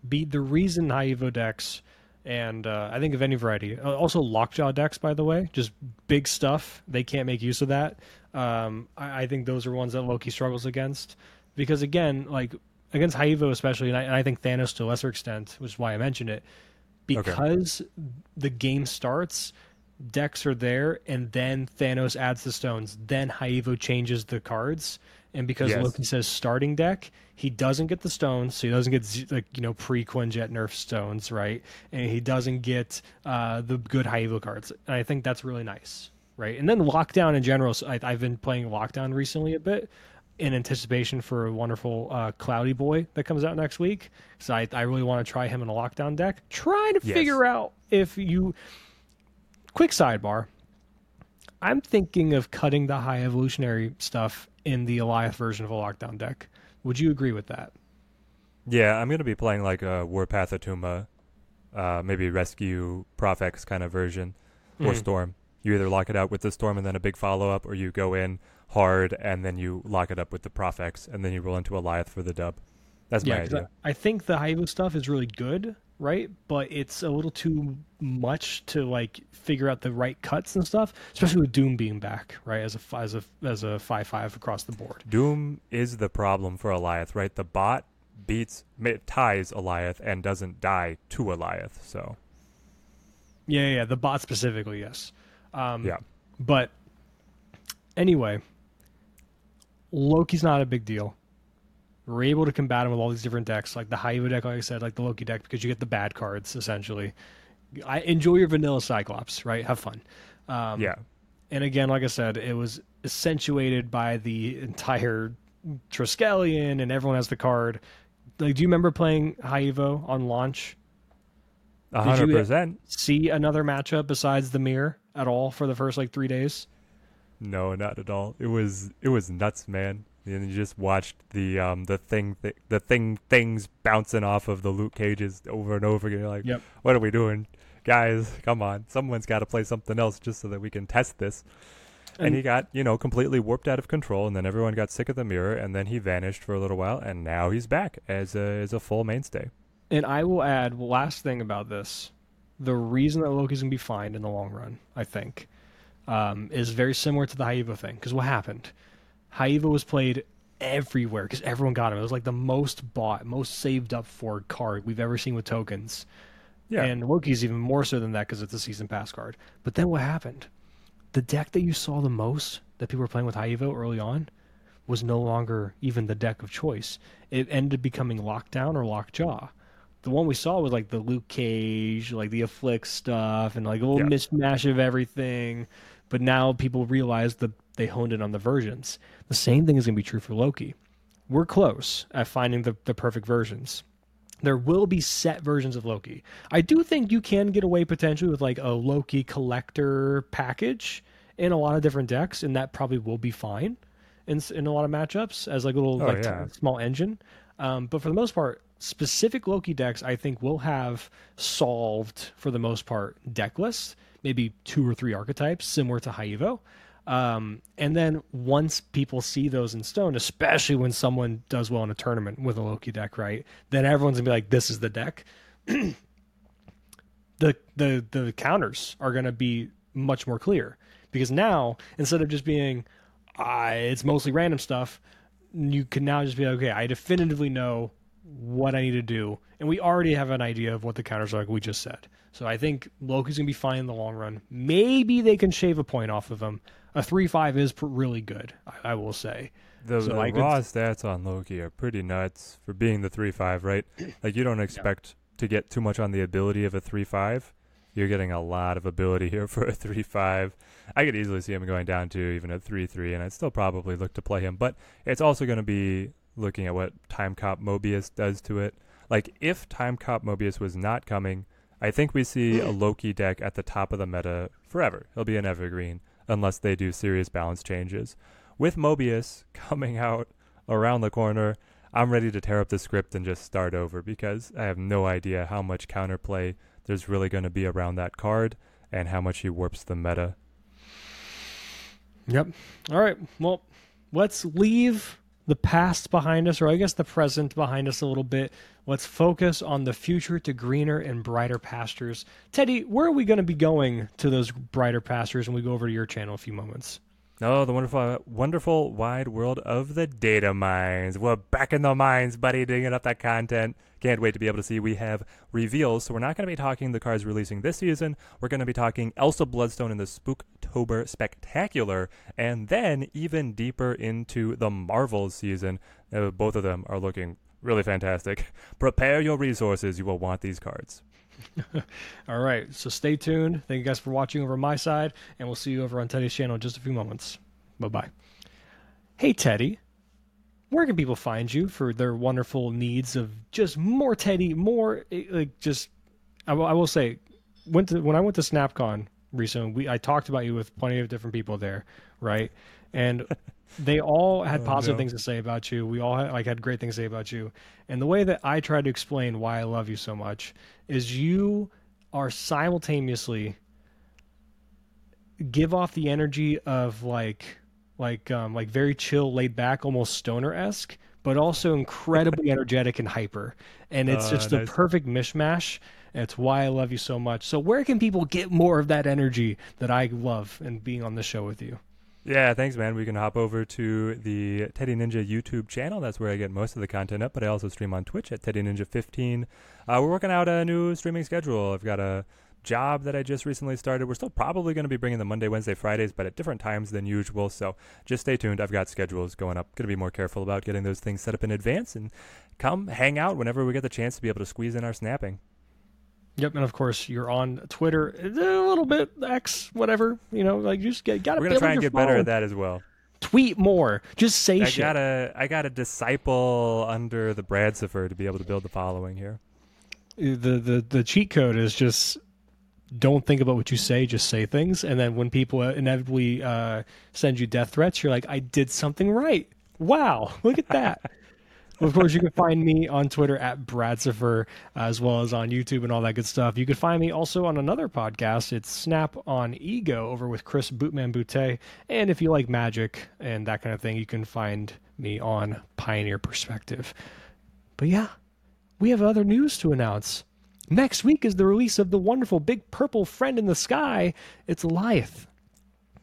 be the reason Evo decks and uh, I think of any variety, uh, also lockjaw decks, by the way, just big stuff. They can't make use of that. Um, I, I think those are ones that Loki struggles against because again, like against Evo especially, and I, and I think Thanos to a lesser extent, which is why I mentioned it, because the game starts. Decks are there, and then Thanos adds the stones. Then High Evo changes the cards, and because
Yes.
Loki says starting deck, he doesn't get the stones, so he doesn't get like you know pre Quinjet nerf stones, right? And he doesn't get uh, the good High Evo cards. And I think that's really nice, right? And then Lockdown in general. So I, I've been playing Lockdown recently a bit in anticipation for a wonderful uh, Cloudy Boy that comes out next week. So I, I really want to try him in a Lockdown deck. Trying to
Yes.
figure out if you. Quick sidebar. I'm thinking of cutting the high evolutionary stuff in the Alioth version of a lockdown deck. Would you agree with that?
Yeah, I'm going to be playing like a Warpath Atuma, uh, maybe Rescue Profex kind of version, or
Mhm.
Storm. You either lock it out with the Storm and then a big follow up, or you go in hard and then you lock it up with the Profex, and then you roll into Alioth for the dub. That's my idea.
I, I think the High Evo stuff is really good, right? But it's a little too much to like figure out the right cuts and stuff, especially with Doom being back, right? As a as a as a five five across the board.
Doom is the problem for Alioth, right? The bot beats, ties Alioth and doesn't die to Alioth, so.
Yeah, yeah, yeah, the bot specifically, yes. Um,
Yeah.
But anyway, Loki's not a big deal. We're able to combat him with all these different decks, like the High Evo deck, like I said, like the Loki deck, because you get the bad cards essentially. I enjoy your vanilla Cyclops, right? Have fun. Um,
yeah.
And again, like I said, it was accentuated by the entire Triskelion, and everyone has the card. Like, do you remember playing High Evo on launch?
A 100%.
See another matchup besides the mirror at all for the first like three days?
No, not at all. It was it was nuts, man. And you just watched the um the thing th- the thing things bouncing off of the Luke Cages over and over again. You're like,
Yep.
what are we doing, guys? Come on, someone's got to play something else just so that we can test this. And,
And-
he got you know completely warped out of control, and then everyone got sick of the mirror, and then he vanished for a little while, and now he's back as a as a full mainstay.
And I will add last thing about this: the reason that Loki's gonna be fine in the long run, I think, um, is very similar to the High Evo thing. Because what happened? High Evo was played everywhere because everyone got him. It was like the most bought, most saved up for card we've ever seen with tokens.
Yeah,
And Loki's even more so than that because it's a season pass card. But then what happened? The deck that you saw the most that people were playing with High Evo early on was no longer even the deck of choice. It ended up becoming Lockdown or Lockjaw. The one we saw was like the Luke Cage, like the Afflict stuff, and like a little
Yeah.
mishmash of everything. But now people realize that they honed in on the versions. The same thing is going to be true for Loki. We're close at finding the, the perfect versions there will be set versions of Loki. I do think you can get away potentially with like a Loki collector package in a lot of different decks, and that probably will be fine in in a lot of matchups as like a little
Oh,
like
yeah.
small engine. Um, but for the most part, specific Loki decks I think will have solved for the most part deck lists, maybe two or three archetypes similar to High Evo. Um, and then once people see those in stone, especially when someone does well in a tournament with a Loki deck, right? Then everyone's gonna be like, "This is the deck." *clears throat* the the the counters are gonna be much more clear because now instead of just being, uh, it's mostly random stuff, you can now just be like, okay, I definitively know what I need to do, and we already have an idea of what the counters are, like we just said. So I think Loki's gonna be fine in the long run. Maybe they can shave a point off of him. A three five is pr- really good, I, I will say.
The,
So
the
I could-
raw stats on Loki are pretty nuts for being the three five, right? *clears throat* Like you don't expect to get too much on the ability of a three five. You're getting a lot of ability here *laughs* for a three five. I could easily see him going down to even a three three, and I'd still probably look to play him. But it's also going to be looking at what Time Cop Mobius does to it. Like if Time Cop Mobius was not coming, I think we see a *clears throat* Loki deck at the top of the meta forever. He'll be an evergreen unless they do serious balance changes. With Mobius *laughs* coming out around the corner, I'm ready to tear up the script and just start over because I have no idea how much counterplay there's really going to be around that card and how much he warps the meta.
Yep. All right. Well, let's leave the past behind us, or I guess the present behind us a little bit. Let's focus on the future to greener and brighter pastures. Teddy, where are we going to be going to those brighter pastures when we go over to your channel in a few moments?
Oh, the wonderful, wonderful wide world of the data mines. We're back in the mines, buddy, digging up that content. Can't wait to be able to see. We have reveals, so we're not going to be talking the cards releasing this season. We're going to be talking Elsa Bloodstone in the Spooktober Spectacular, and then even deeper into the Marvels season. Uh, both of them are looking really fantastic. *laughs* Prepare your resources. You will want these cards. *laughs*
All right. So stay tuned. Thank you guys for watching over my side, and we'll see you over on Teddy's channel in just a few moments. Bye bye. Hey, Teddy. Where can people find you for their wonderful needs of just more Teddy, more eh, like just? I will, I will say, went to when I went to SnapCon recently. We I talked about you with plenty of different people there, right? And *laughs* they all had
Oh,
positive
no.
things to say about you. We all had, like had great things to say about you. And the way that I try to explain why I love you so much is you are simultaneously give off the energy of like like um like very chill laid back almost stoner esque but also incredibly *laughs* energetic and hyper and it's
Uh,
just
nice.
the perfect mishmash it's why i love you so much so where can people get more of that energy that i love and being on the show with you
Yeah, thanks, man. We can hop over to the Teddy Ninja YouTube channel. That's where I get most of the content up, but I also stream on Twitch at Teddy Ninja 15. Uh, we're working out a new streaming schedule. I've got a job that I just recently started. We're still probably going to be bringing the Monday, Wednesday, Fridays, but at different times than usual. So just stay tuned. I've got schedules going up. Going to be more careful about getting those things set up in advance and come hang out whenever we get the chance to be able to squeeze in our snapping.
yep and of course you're on twitter a little bit x whatever you know like you just get gotta
We're to try and get better at that as well.
tweet more just say
I
shit
got a I got a disciple under the Bradsifer to be able to build the following here.
the the the cheat code is just don't think about what you say just say things. And then when people inevitably uh, send you death threats you're like i did something right. Wow *laughs* look at that. Of course you can find me on twitter at bradsifer as well as on youtube and all that good stuff. You can find me also on another podcast. It's snap on ego over with chris bootman Boutte. and if you like magic and that kind of thing you can find me on pioneer perspective. But yeah we have other news to announce. Next week is the release of the wonderful big purple friend in the sky. It's Alioth.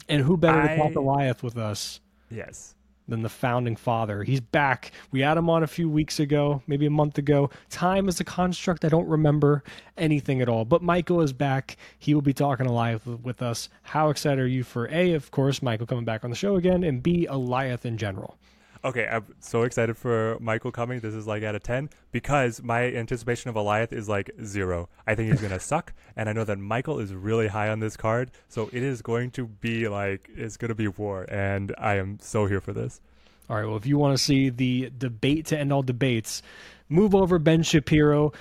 And who better to talk
I-
Alioth with us
Yes.
than the founding father? He's back. We had him on a few weeks ago, maybe a month ago. Time is a construct. I don't remember anything at all. But Michael is back. He will be talking Alioth with, with us. How excited are you for A, of course, Michael coming back on the show again, and B, Alioth in general?
Okay, I'm so excited for Michael coming. This is like out of 10 because my anticipation of Alioth is like zero. I think he's going *laughs* to suck. And I know that Michael is really high on this card. So it is going to be like, it's going to be war. And I am so here for this.
All right. Well, if you want to see the debate to end all debates, move over Ben Shapiro.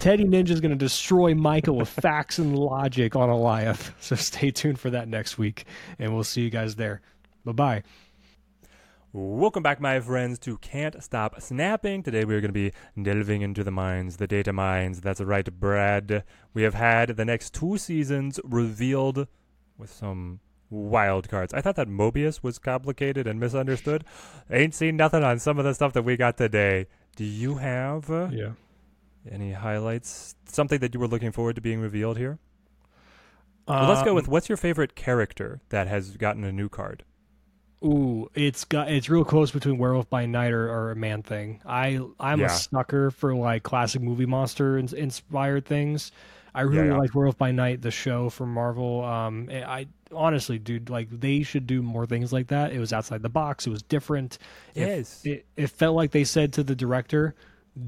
Teddy Ninja is going to destroy Michael with facts and logic on Alioth. *laughs* So stay tuned for that next week, and we'll see you guys there. Bye bye.
Welcome back, my friends, to Can't Stop Snapping. Today we are going to be delving into the mines, the data mines. That's right, Brad. We have had the next two seasons revealed with some wild cards. I thought that Mobius was complicated and misunderstood. Ain't seen nothing on some of the stuff that we got today. Do you have uh,
Yeah.
any highlights? Something that you were looking forward to being revealed here? Well, let's go with what's your favorite character that has gotten a new card?
Ooh, it's got it's real close between Werewolf by Night or, or a Man Thing. I I'm
Yeah.
a sucker for like classic movie monster ins- inspired things. I really
yeah.
like Werewolf by Night, the show from Marvel. Um, I honestly, dude, like they should do more things like that. It was outside the box. It was different. It-
Yes.
it, it felt like they said to the director,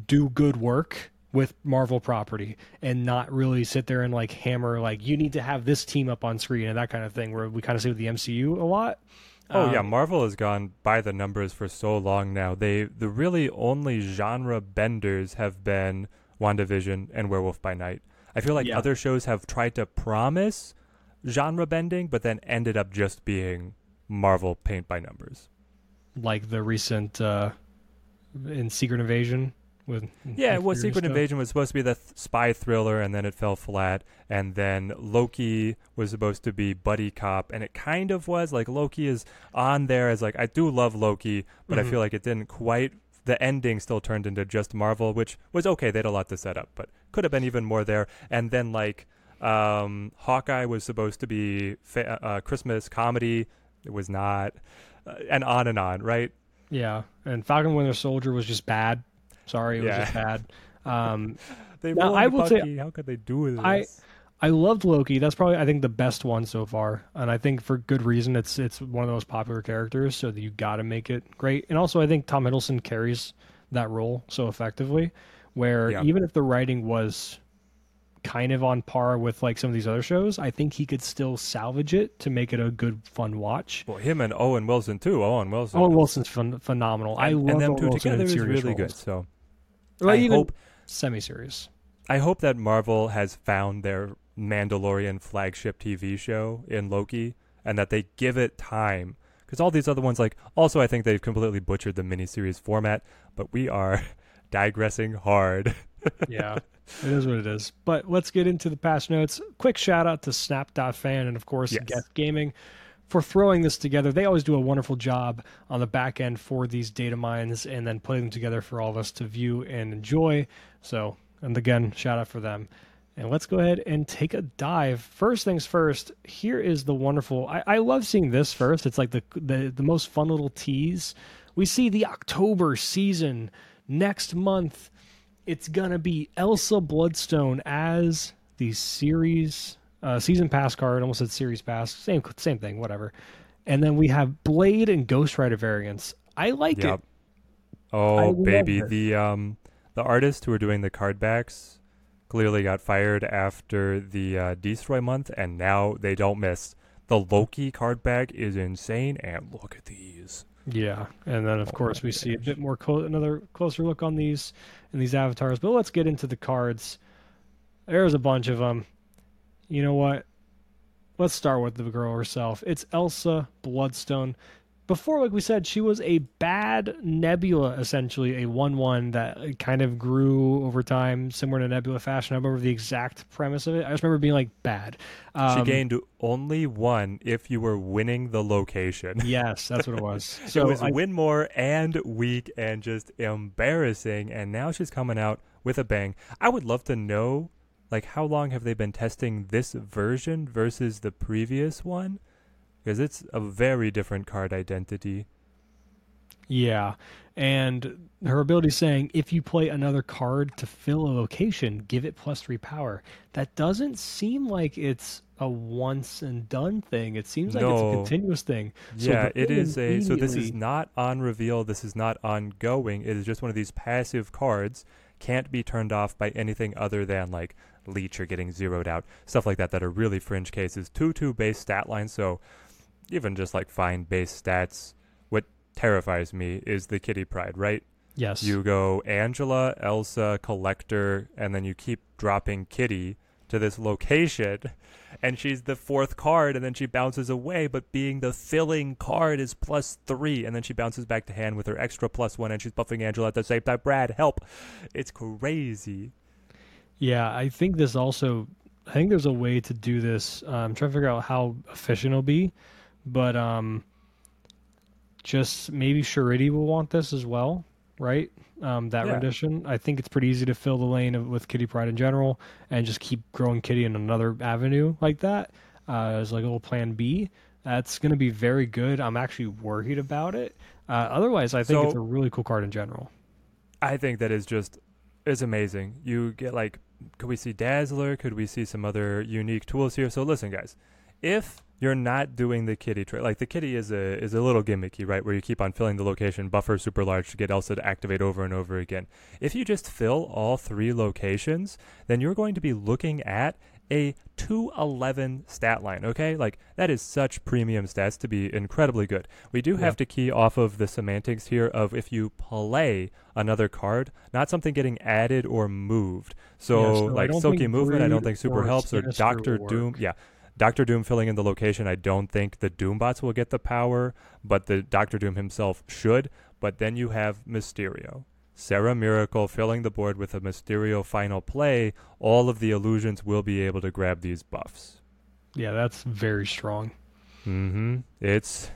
"Do good work." with Marvel property and not really sit there and like hammer like you need to have this team up on screen and that kind of thing where we kind of see with the MCU a lot.
Oh yeah,
Um,
Marvel has gone by the numbers for so long now. They the really only genre benders have been WandaVision and Werewolf by Night. I feel like
Yeah.
other shows have tried to promise genre bending, but then ended up just being Marvel paint by numbers.
like the recent uh in Secret Invasion with
Yeah, well, Secret
stuff.
Invasion was supposed to be the th- spy thriller, and then it fell flat. And then Loki was supposed to be buddy cop, and it kind of was. Like Loki is on there as like I do love Loki, but
Mhm.
I feel like it didn't quite. The ending still turned into just Marvel, which was okay. They had a lot to set up, but could have been even more there. And then like um, Hawkeye was supposed to be fa- uh, Christmas comedy. It was not, uh, and on and on. Right?
Yeah, and Falcon Winter Soldier was just bad. Sorry, it was
Yeah.
just bad. Um, *laughs*
They
Now, I will say-
Bucky. How could they do this?
I- I loved Loki. That's probably I think the best one so far, and I think for good reason. It's it's one of the most popular characters, so you got to make it great. And also, I think Tom Hiddleston carries that role so effectively, where
Yeah.
even if the writing was kind of on par with like some of these other shows, I think he could still salvage it to make it a good, fun watch.
Well, him and Owen Wilson too. Owen Wilson.
Owen Wilson's phen- phenomenal. I
and,
love
and them
Owen
two
Wilson
together is really good. So
Well,
I
even
hope
semi-serious.
I hope that Marvel has found their Mandalorian flagship TV show in Loki, and that they give it time. Because all these other ones, like, also I think they've completely butchered the miniseries format. But we are *laughs* digressing hard. *laughs*
yeah, it is what it is. But let's get into the patch notes. Quick shout out to Snap.fan and, of course,
Yes.
Guest Gaming for throwing this together. They always do a wonderful job on the back end for these data mines and then putting them together for all of us to view and enjoy. So, and again, shout out for them. And let's go ahead and take a dive. First things first, here is the wonderful. I, I love seeing this first. It's like the, the the most fun little tease. We see the October season next month it's gonna be Elsa Bloodstone as the series uh, season pass card. Almost said series pass. Same same thing. Whatever. And then we have Blade and Ghost Rider variants. I like
Yep.
it.
Oh baby,
it.
the um the artists who were doing the card backs clearly got fired after the uh, Destroy month, and now they don't miss. The Loki card back is insane, and look at these.
Yeah, and then of
Oh
course we see a bit more clo- another closer look on these and these avatars. But let's get into the cards. There's a bunch of them. You know what? Let's start with the girl herself. It's Elsa Bloodstone. Before, like we said, she was a bad Nebula, essentially a one-one that kind of grew over time, similar to Nebula fashion. I remember the exact premise of it. I just remember being like bad.
she
Um,
gained only one if you were winning the location. *laughs*
Yes, that's what it was.
So *laughs*
So
it was
I-
win more and weak and just embarrassing. And now she's coming out with a bang. I would love to know, like, how long have they been testing this version versus the previous one? Because it's a very different card identity.
Yeah. And her ability saying if you play another card to fill a location, give it plus three power. That doesn't seem like it's a once and done thing. It seems like it's a continuous thing. So
yeah, it a. So this is not on reveal. This is not ongoing. It is just one of these passive cards. Can't be turned off by anything other than like leech are getting zeroed out, stuff like that. That are really fringe cases. Two two base stat line. So even just like fine base stats. What terrifies me is the Kitty Pryde. Right?
Yes.
You go Angela, Elsa, Collector, and then you keep dropping Kitty to this location, *laughs* and she's the fourth card, and then she bounces away. But being the filling card is plus three, and then she bounces back to hand with her extra plus one, and she's buffing Angela at the same time. Brad, help! It's crazy.
Yeah, I think this also. I think there's a way to do this. Uh, I'm trying to figure out how efficient it'll be, but um, just maybe Sharity will want this as well, right? Um, that
Yeah.
rendition. I think it's pretty easy to fill the lane of, with Kitty Pryde in general, and just keep growing Kitty in another avenue like that. uh, as like a little plan B. That's going to be very good. I'm actually worried about it. Uh, otherwise, I think
So-
it's a really cool card in general.
I think that is just is amazing. You get like, could we see Dazzler? Could we see some other unique tools here? So listen, guys, if you're not doing the kitty trick, like the kitty is a is a little gimmicky, right? Where you keep on filling the location buffer super large to get Elsa to activate over and over again. If you just fill all three locations, then you're going to be looking at a 211 stat line, okay? Like that is such premium stats to be incredibly good. We do have
Yeah.
to key off of the semantics here of if you play another card, not something getting added or moved. So,
Yeah, so
like Silky movement, I don't think super
or
helps or Doctor Doom. Yeah. Doctor Doom filling in the location, I don't think the Doombots will get the power, but the Doctor Doom himself should. But then you have Mysterio. Sarah Miracle filling the board with a Mysterio final play, all of the illusions will be able to grab these buffs.
Yeah, that's very strong.
Mm-hmm. It's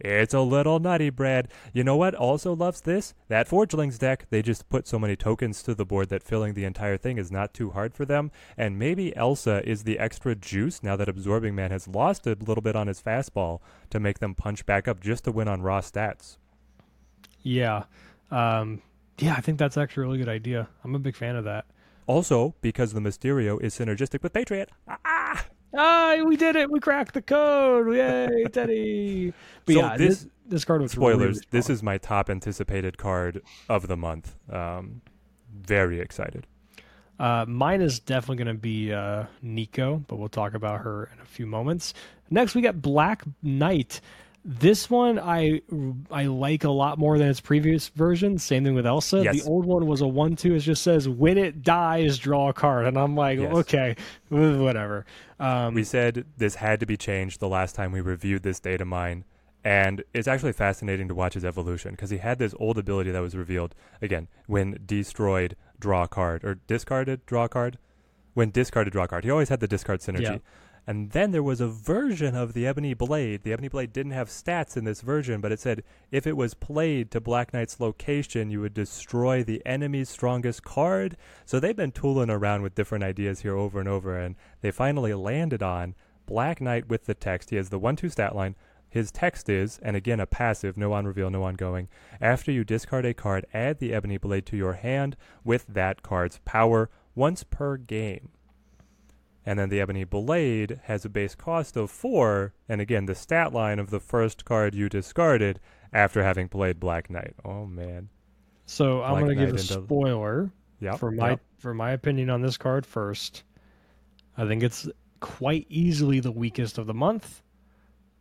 it's a little nutty, Brad. You know what also loves this? That Forgelings deck. They just put so many tokens to the board that filling the entire thing is not too hard for them. And maybe Elsa is the extra juice now that Absorbing Man has lost a little bit on his fastball to make them punch back up just to win on raw stats.
Yeah. Um, yeah, I think that's actually a really good idea. I'm a big fan of that.
Also, because the Mysterio is synergistic with Patriot. Ah!
Ah, we did it! We cracked the code! Yay, *laughs* Teddy! But
So
yeah,
this-
this this card was
Spoilers.
Really
this is my top anticipated card of the month. Um, very excited.
Uh, mine is definitely going to be uh, Nico, but we'll talk about her in a few moments. Next, we got Black Knight. This one I I like a lot more than its previous version. Same thing with Elsa.
Yes.
The old one was a one-two. It just says when it dies, draw a card, and I'm like,
Yes.
okay, whatever. Um,
We said this had to be changed the last time we reviewed this data mine, and it's actually fascinating to watch his evolution because he had this old ability that was revealed again when destroyed, draw a card or discarded, draw a card. When discarded, draw a card. He always had the discard synergy.
Yeah.
And then there was a version of the Ebony Blade. The Ebony Blade didn't have stats in this version, but it said if it was played to Black Knight's location, you would destroy the enemy's strongest card. So they've been tooling around with different ideas here over and over, and they finally landed on Black Knight with the text. He has the 1 2 stat line. His text is, and again, a passive, no on reveal, no ongoing. After you discard a card, add the Ebony Blade to your hand with that card's power once per game. And then the Ebony Blade has a base cost of 4, and again, the stat line of the first card you discarded after having played Black Knight. Oh, man.
so I'm going to give a spoiler
Yep.
for my
yep.
for my opinion on this card first. I think it's quite easily the weakest of the month,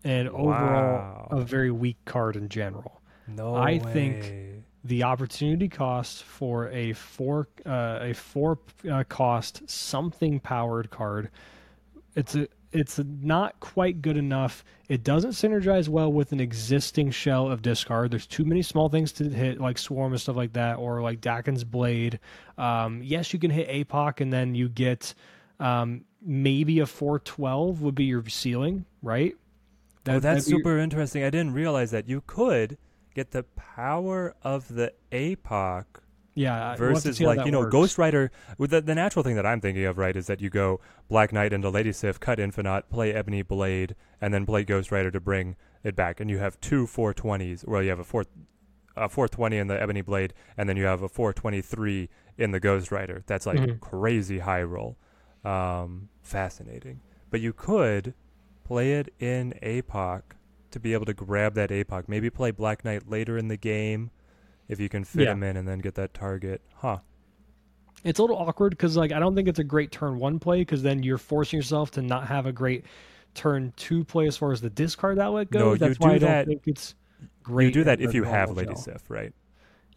and overall
Wow.
a very weak card in general.
No
I think-
way.
The opportunity cost for a four uh, a four uh, cost something powered card it's a it's not quite good enough. It doesn't synergize well with an existing shell of discard. There's too many small things to hit like swarm and stuff like that or like Daken's blade. Um, yes you can hit apoc and then you get um, maybe a 412 would be your ceiling right?
Oh, that's
that'd be-
super interesting. I didn't realize that. You could get the power of the APOC
yeah we'll
versus like you know
works.
Ghost Rider. With the, the natural thing that I'm thinking of, right, is that you go Black Knight into Lady Sif, cut Infinite, play Ebony Blade, and then play Ghost Rider to bring it back, and you have two 420s. Well, you have a four, a 420 in the Ebony Blade, and then you have a 423 in the Ghost Rider. That's like
Mhm.
crazy high roll. Um, fascinating. But you could play it in APOC to be able to grab that APOC. Maybe play Black Knight later in the game if you can fit
Yeah.
him in and then get that target. Huh.
It's a little awkward because like I don't think it's a great turn one play because then you're forcing yourself to not have a great turn two play as far as the discard outlet goes.
No, you
That's why
do
I don't
that-
think it's great.
you do that if you have Lady
shell.
Sif, right?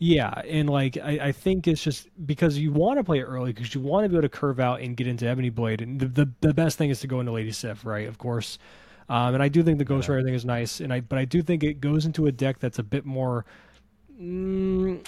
Yeah, and like I, I think it's just because you want to play it early because you want to be able to curve out and get into Ebony Blade, and the the, the best thing is to go into Lady Sif, right? Of course. Um, and I do think the Ghost
Yeah.
Rider thing is nice, and I but I do think it goes into a deck that's a bit more. Mm,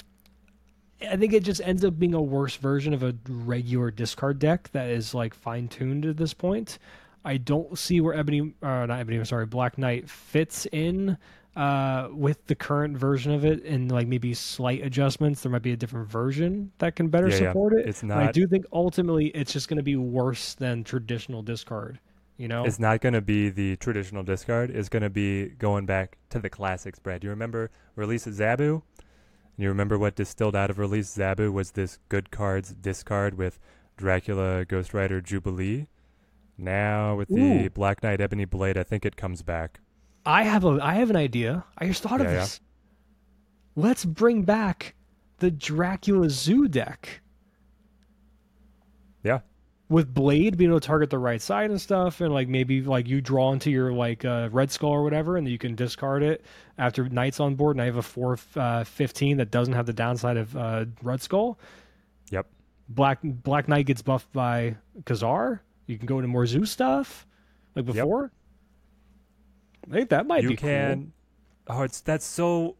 I think it just ends up being a worse version of a regular discard deck that is like fine tuned at this point. I don't see where Ebony, uh, not Ebony, I'm sorry, Black Knight fits in uh, with the current version of it, and like maybe slight adjustments. There might be a different version that can better
Yeah, yeah.
support it.
It's
But I do think ultimately it's just going to be worse than traditional discard You know,
It's not going to be the traditional discard. It's going to be going back to the classics, Brad. You remember Release of Zabu? And you remember what distilled out of Release Zabu was this good cards discard with Dracula, Ghost Rider, Jubilee. Now with the
Ooh.
Black Knight Ebony Blade, I think it comes back.
I have a I have an idea. I just thought of
Yeah, yeah.
this. Let's bring back the Dracula Zoo deck
Yeah.
With Blade being able to target the right side and stuff, and like maybe like you draw into your like uh, Red Skull or whatever, and you can discard it after Knight's on board. And I have a four uh, fifteen that doesn't have the downside of uh, Red Skull.
Yep.
Black Black Knight gets buffed by Kazar. You can go into more Zoo stuff like
Yep.
before. I think that might
you
be cool.
can. Oh, it's that's so.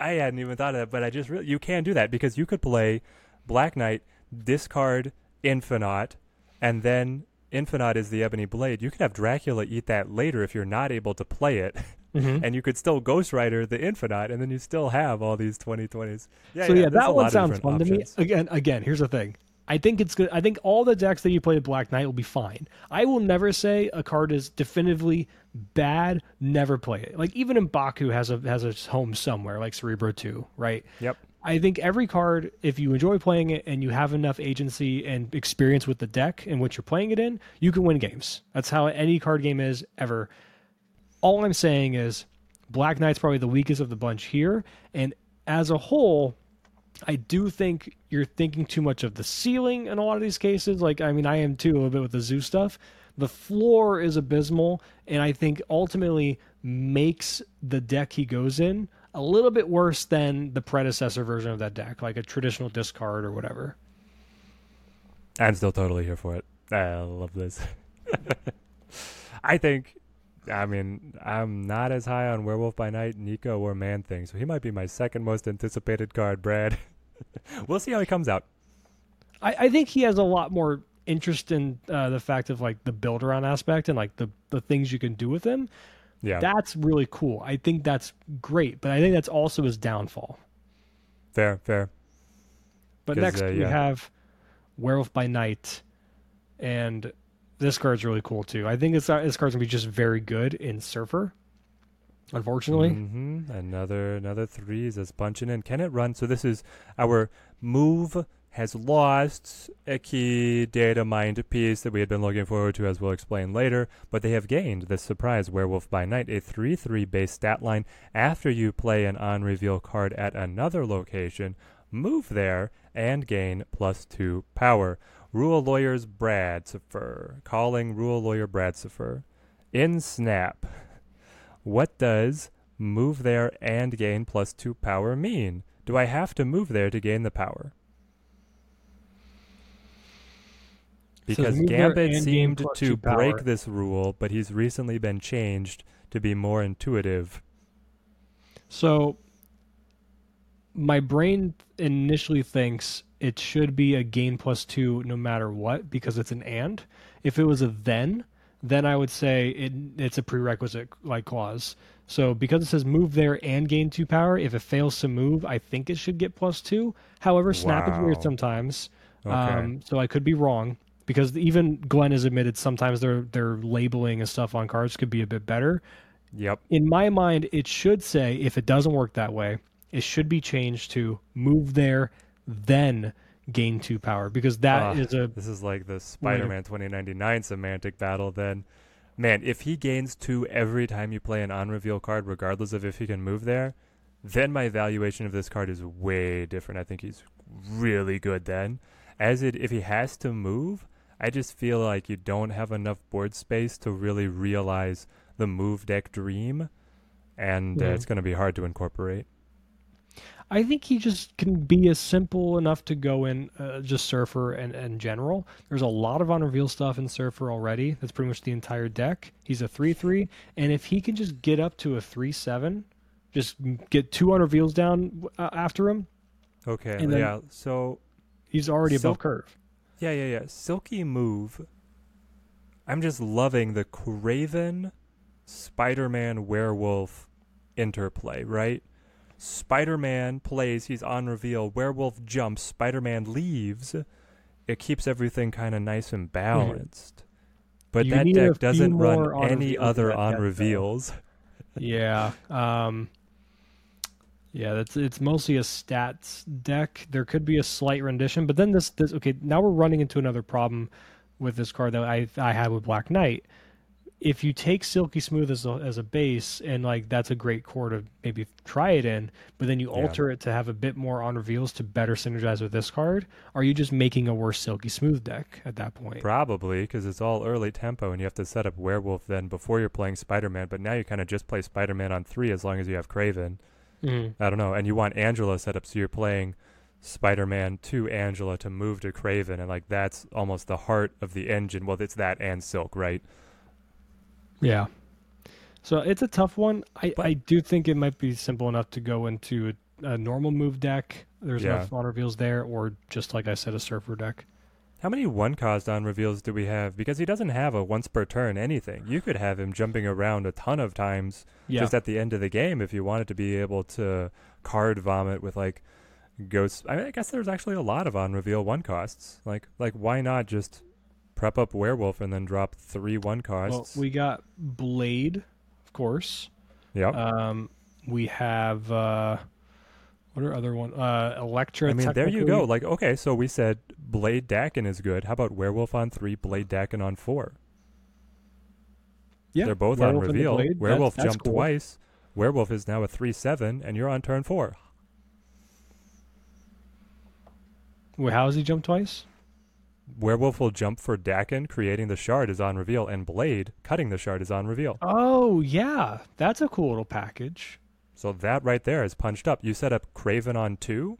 I hadn't even thought of that, but I just really you can do that because you could play Black Knight, discard Infinite, and then Infinite is the Ebony Blade. You could have Dracula eat that later if you're not able to play it, *laughs*
Mhm.
and you could still Ghost Rider the Infinite, and then you still have all these 2020s. Yeah,
so yeah,
there's a
that one sounds
different
fun to me. Again, again, here's the thing. I think it's good. I think all the decks that you play with Black Knight will be fine. I will never say a card is definitively bad. Never play it. Like even in Baku has a has a home somewhere, like Cerebro Two, right?
Yep.
I think every card, if you enjoy playing it and you have enough agency and experience with the deck in which you're playing it in, you can win games. That's how any card game is ever. All I'm saying is Black Knight's probably the weakest of the bunch here. And as a whole, I do think you're thinking too much of the ceiling in a lot of these cases. Like, I mean, I am too a little bit with the zoo stuff. The floor is abysmal, and I think ultimately makes the deck he goes in a little bit worse than the predecessor version of that deck, like a traditional discard or whatever.
I'm still totally here for it. I love this. *laughs* I think, I mean, I'm not as high on Werewolf by Night, Nico, or Man Thing, so he might be my second most anticipated card, Brad. *laughs* we'll see how he comes out.
I, I think he has a lot more interest in uh, the fact of like the build around aspect and like the, the things you can do with him.
Yeah,
That's really cool. I think that's great, but I think that's also his downfall.
fair, fair.
But next
uh,
we have Werewolf by Night, and this card's really cool too. I think it's, uh, this card's gonna be just very good in Surfer. Unfortunately,
hmm Another another threes is punching in. Can it run? So this is our move has lost a key data mined piece that we had been looking forward to, as we'll explain later. But they have gained this surprise Werewolf by Night, a three-three base stat line. After you play an on-reveal card at another location, move there and gain plus two power. Rule lawyers Bradsifer calling rule lawyer Bradsifer in Snap. What does move there and gain plus two power mean? Do I have to move there to gain the power? Because
there
Gambit seemed to break this rule, but he's recently been changed to be more intuitive.
so my brain initially thinks it should be a gain plus two no matter what because it's an and. If it was a then, then I would say it, it's a prerequisite like clause. So because it says move there and gain two power, if it fails to move, I think it should get plus two. However, snap is weird sometimes.
Okay.
Um, so I could be wrong because even Glenn has admitted sometimes their their labeling and stuff on cards could be a bit better.
yep.
In my mind, it should say if it doesn't work that way, it should be changed to move there, then gain two power because that
Ah,
is a
This is like the Spider-Man 2099 semantic battle. Then, man, if he gains two every time you play an on-reveal card, regardless of if he can move there, then my evaluation of this card is way different. I think he's really good then. As it, if he has to move, I just feel like you don't have enough board space to really realize the move deck dream, and uh, it's going to be hard to incorporate.
I think he just can be as simple enough to go in uh, just Surfer and, and general. There's a lot of unreveal stuff in Surfer already. That's pretty much the entire deck. He's a 3 3. And if he can just get up to a 3 7, just get two unreveals down uh, after him,
Okay, yeah. So
he's already
So-
above curve.
Yeah, yeah, yeah. Silky Move. I'm just loving the Kraven Spider Man Werewolf interplay, right? Spider Man plays, he's on reveal, Werewolf jumps, Spider Man leaves. It keeps everything kind of nice and balanced. But
You
that deck doesn't run any other on reveals. *laughs*
Yeah. Um Yeah, that's it's mostly a stats deck. There could be a slight rendition, but then this this okay, now we're running into another problem with this card that I I had with Black Knight. If you take Silky Smooth as a, as a base and like that's a great core to maybe try it in, but then you
Yeah.
alter it to have a bit more on reveals to better synergize with this card, are you just making a worse Silky Smooth deck at that point?
Probably because it's all early tempo and you have to set up Werewolf then before you're playing Spider Man. But now you kind of just play Spider Man on three as long as you have Kraven.
Mhm.
I don't know. And you want Angela set up so you're playing Spider Man to Angela to move to Kraven. And like that's almost the heart of the engine. Well, it's that and Silk, right?
Yeah. So it's a tough one. I,
But-
I do think it might be simple enough to go into a, a normal move deck. There's
Yeah.
enough on reveals there, or just like I said, a surfer deck.
How many one cost on reveals do we have? Because he doesn't have a once per turn anything. You could have him jumping around a ton of times
Yeah.
just at the end of the game if you wanted to be able to card vomit with like ghosts. I, mean, I guess there's actually a lot of on reveal one costs. Like like why not just prep up werewolf and then drop three one costs?
well, we got Blade, of course.
yep.
Um, we have uh, what are other one? Uh, Elektra.
I mean, there you go. Like, okay, so we said Blade Daken is good. How about Werewolf on three, Blade Daken on four?
yeah,
They're both
Werewolf
on reveal. Werewolf
that's
jumped
cool.
twice. Werewolf is now a three seven, and you're on turn four.
Wait, how has he jumped twice?
Werewolf will jump for Daken, creating the shard is on reveal, and Blade cutting the shard is on reveal.
Oh yeah, that's a cool little package.
So that right there is punched up. You set up Kraven on two.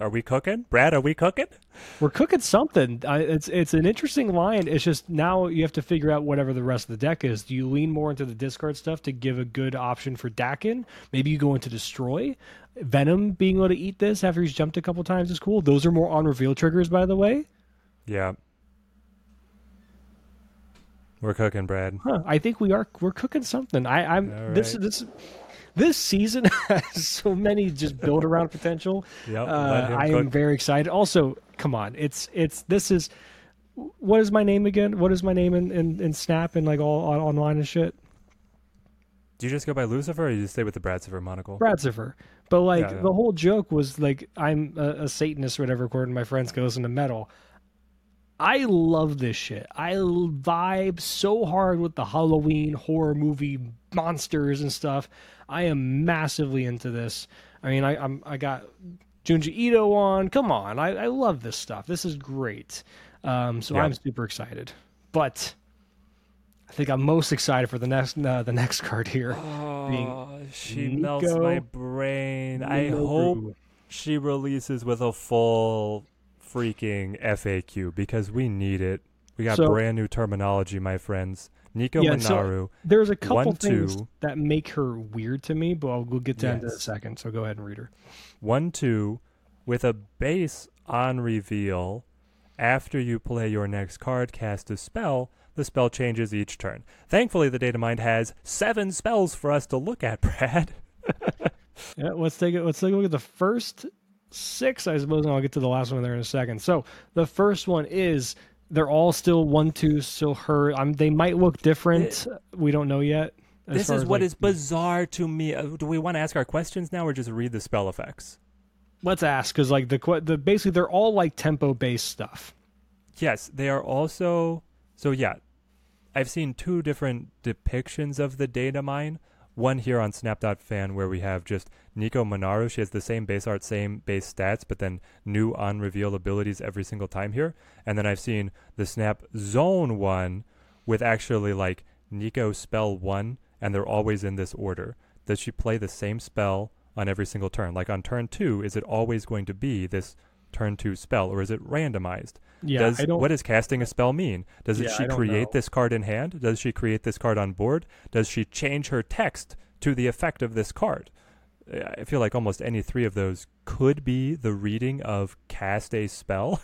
Are we cooking, Brad? Are we cooking?
We're cooking something. I, it's it's an interesting line. It's just now you have to figure out whatever the rest of the deck is. Do you lean more into the discard stuff to give a good option for Daken? Maybe you go into destroy. Venom being able to eat this after he's jumped a couple times is cool. Those are more on reveal triggers, by the way.
Yeah. We're cooking, Brad.
Huh, I think we are we're cooking something. I, I'm
All
this this this season *laughs* has so many just build around potential.
Yep.
Uh, I
cook.
am very excited. Also, come on, it's it's this is what is my name again? What is my name in, in, in Snap and like all on, online and shit?
Do you just go by Lucifer, or do you stay with the Bradzifer monocle?
Bradzifer. But like
Yeah, yeah.
the whole joke was like I'm a, a Satanist or whatever, according to my friends, goes into metal. I love this shit. I vibe so hard with the Halloween horror movie monsters and stuff. I am massively into this. I mean, I, I'm I got Junji Ito on. Come on, I, I love this stuff. This is great. Um, so
Yeah.
I'm super excited. But I think I'm most excited for the next uh, the next card here. being
Oh, she
Nico
melts my brain. I hope she releases with a full freaking FAQ because we need it. We got
So-
brand new terminology, my friends. Nico
Yeah, so- There's a couple
One,
things
two.
that make her weird to me, but I'll, we'll get to that in a second. So go ahead and read her.
one two with a base on reveal after you play your next card cast a spell the spell changes each turn thankfully the data mind has seven spells for us to look at *laughs* brad
Yeah, let's take it. Let's take a look at the first six, I suppose, and I'll get to the last one there in a second. So the first one is they're all still one two, still her. Um, they might look different. we don't know yet.
this is what
like-
is bizarre to me uh, do we want to ask our questions now or just read the spell effects
Let's ask because like the the basically they're all like tempo based stuff.
yes they are also so yeah i've seen two different depictions of the data mine one here on snap.fan where we have just nico Minoru. she has the same base art same base stats but then new on reveal abilities every single time here. And then i've seen the snap zone one with actually like nico spell one and they're always in this order. Does she play the same spell on every single turn? Like on turn two is it always going to be this turn two spell or is it randomized
Yeah,
does
I don't.
what does casting a spell mean? Does it
Yeah,
she create
know.
this card in hand? Does she create this card on board? Does she change her text to the effect of this card? I feel like almost any three of those could be the reading of cast a spell.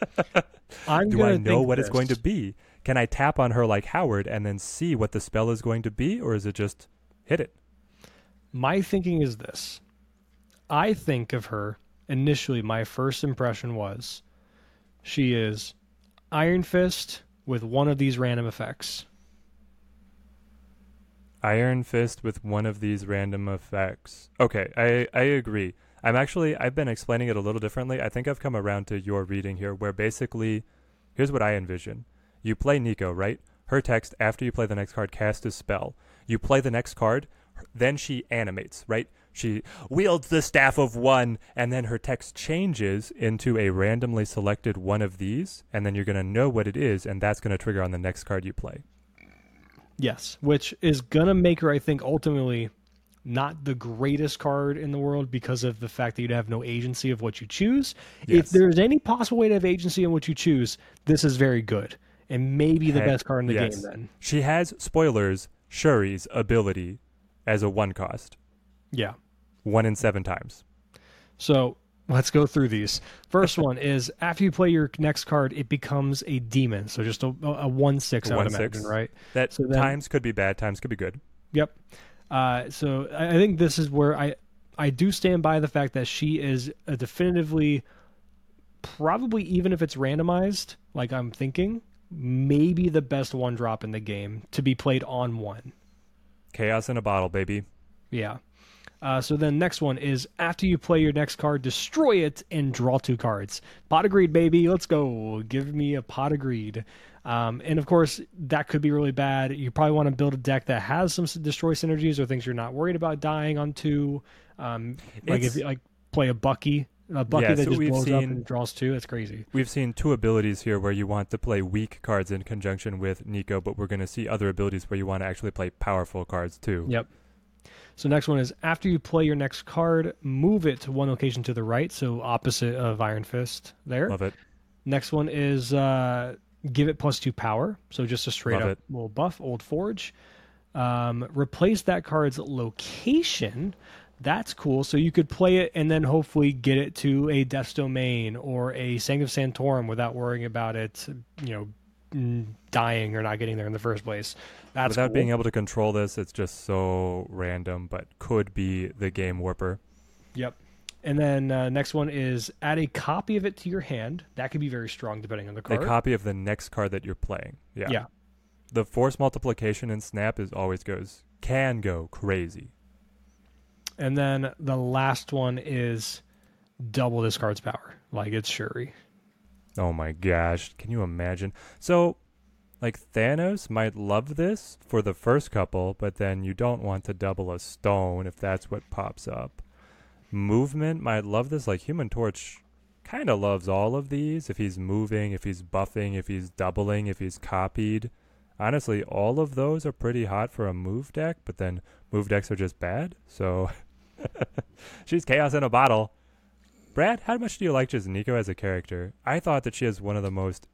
*laughs*
I'm
Do I know what it's going to be? Can I tap on her like Howard and then see what the spell is going to be, or is it just hit it?
My thinking is this. I think of her initially. My first impression was she is Iron Fist with one of these random effects.
Iron Fist with one of these random effects. Okay, I I agree. I'm actually I've been explaining it a little differently. I think I've come around to your reading here where basically here's what I envision. You play Nico, right? Her text after you play the next card cast a spell. You play the next card, then she animates, right? She wields the staff of one, and then her text changes into a randomly selected one of these, and then you're going to know what it is, and that's going to trigger on the next card you play.
Yes, which is gonna make her, I think, ultimately not the greatest card in the world because of the fact that you'd have no agency of what you choose.
Yes.
If there's any possible way to have agency in what you choose, this is very good and maybe the
Heck,
best card in the
yes.
game. Then,
She has spoilers, Shuri's ability as a one cost,
yeah.
One in seven times.
So let's go through these. First *laughs* one is after you play your next card, it becomes a demon. So just a, a one six, I
One six.
right?
That
So then-
times could be bad, times could be good.
Yep. Uh, so I, I think this is where I I do stand by the fact that she is a definitively, probably even if it's randomized, like I'm thinking, maybe the best one drop in the game to be played on one.
Chaos in a bottle, baby.
Yeah. Uh, so then next one is after you play your next card, destroy it and draw two cards. Pot of greed, baby. Let's go. Give me a pot of greed. Um, and of course, that could be really bad. You probably want to build a deck that has some destroy synergies or things you're not worried about dying on two. Um, like
It's-
if you like play a Bucky, a Bucky
Yeah,
that
so
just blows up and draws two. That's crazy.
We've seen two abilities here where you want to play weak cards in conjunction with Nico, but we're going to see other abilities where you want to actually play powerful cards too.
Yep. So next one is after you play your next card, move it to one location to the right, so opposite of Iron Fist there.
Love it.
Next one is uh, give it plus two power, so just a straight
Love
up
it.
little buff, Old Forge. Um, replace that card's location. That's cool. So you could play it and then hopefully get it to a Death's Domain or a Sanctum Sanctorum without worrying about it, you know, dying or not getting there in the first place. That's
Without
cool.
being able to control this, it's just so random, but could be the game warper.
Yep. And then uh, next one is add a copy of it to your hand. That could be very strong depending on the card.
A copy of the next card that you're playing. Yeah.
Yeah.
The force multiplication in Snap is always goes can go crazy.
And then the last one is double this card's power. Like it's Shuri.
Oh my gosh, can you imagine? So, like Thanos might love this for the first couple, but then you don't want to double a stone if that's what pops up. Movement might love this, like Human Torch kind of loves all of these if he's moving, if he's buffing, if he's doubling, if he's copied. Honestly, all of those are pretty hot for a move deck, but then move decks are just bad. So, *laughs* she's chaos in a bottle. Brad, how much do you like just Nico as a character? I thought that she has one of the most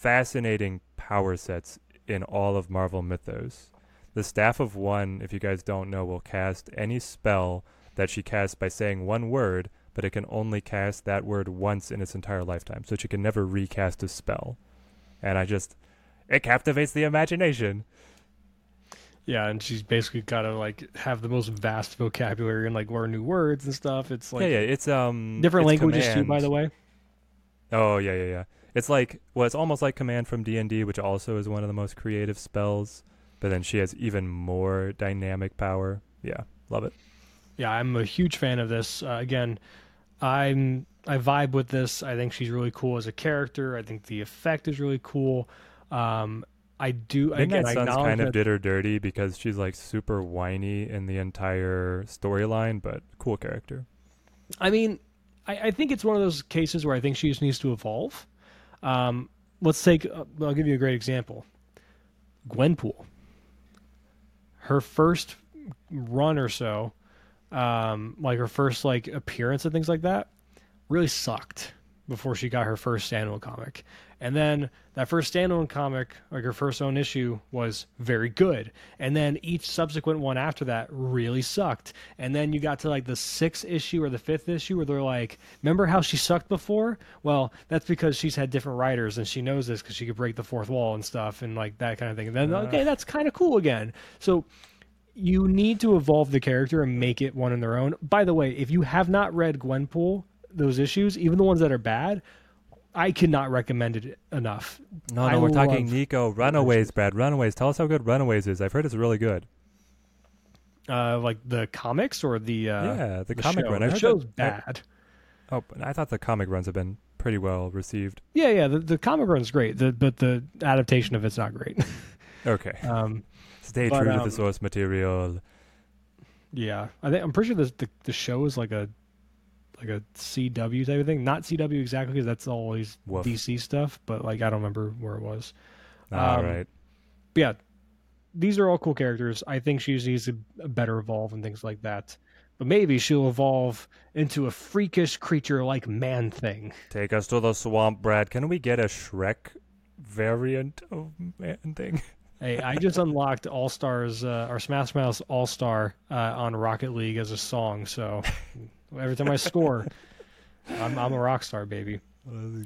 fascinating power sets in all of Marvel Mythos. The Staff of One, if you guys don't know, will cast any spell that she casts by saying one word, but it can only cast that word once in its entire lifetime. So she can never recast a spell. And I just, it captivates the imagination.
Yeah, and she's basically got to like have the most vast vocabulary and like learn new words and stuff. It's like
yeah, yeah, it's um
different
it's
languages too, by the way.
Oh yeah, yeah, yeah. It's like well, it's almost like command from D and D, which also is one of the most creative spells. But then she has even more dynamic power. Yeah, love it.
Yeah, I'm a huge fan of this. Uh, again, I'm I vibe with this. I think she's really cool as a character. I think the effect is really cool. Um, I do again.
Midnight
I
Suns kind of did her dirty because she's like super whiny in the entire storyline, but cool character.
I mean, I, I think it's one of those cases where I think she just needs to evolve. Um, let's take. Uh, I'll give you a great example. Gwenpool. Her first run or so, um, like her first like appearance and things like that, really sucked before she got her first standalone comic. And then that first standalone comic, like her first own issue, was very good. And then each subsequent one after that really sucked. And then you got to like the sixth issue or the fifth issue where they're like, remember how she sucked before? Well, that's because she's had different writers and she knows this because she could break the fourth wall and stuff and like that kind of thing. And then, ah. okay, that's kind of cool again. So you need to evolve the character and make it one in their own. By the way, if you have not read Gwenpool, those issues, even the ones that are bad, I cannot recommend it enough.
No,
I
no, we're talking Nico Runaways, Brad. Runaways. Tell us how good Runaways is. I've heard it's really good.
Uh, like the comics or the uh,
yeah, the, comic
show.
run. I
The show's
that-
bad.
Oh, but I thought the comic runs have been pretty well received.
Yeah, yeah. The, the comic run's great, the, but the adaptation of it's not great. *laughs*
Okay. *laughs*
um,
Stay
but,
true to
um,
the source material.
yeah, I think I'm pretty sure the, the the show is like a like a CW type of thing. Not CW exactly because that's always
Woof.
DC stuff, but like I don't remember where it was.
All
um,
right.
But yeah, these are all cool characters. I think she needs to a better evolve and things like that. But maybe she'll evolve into a freakish creature like Man Thing.
Take us to the swamp, Brad. Can we get a Shrek variant of man thing? *laughs*
Hey, I just unlocked All Stars uh, or Smash Mouth All Star uh, on Rocket League as a song. So *laughs* every time I *laughs* score, I'm, I'm a rock star, baby.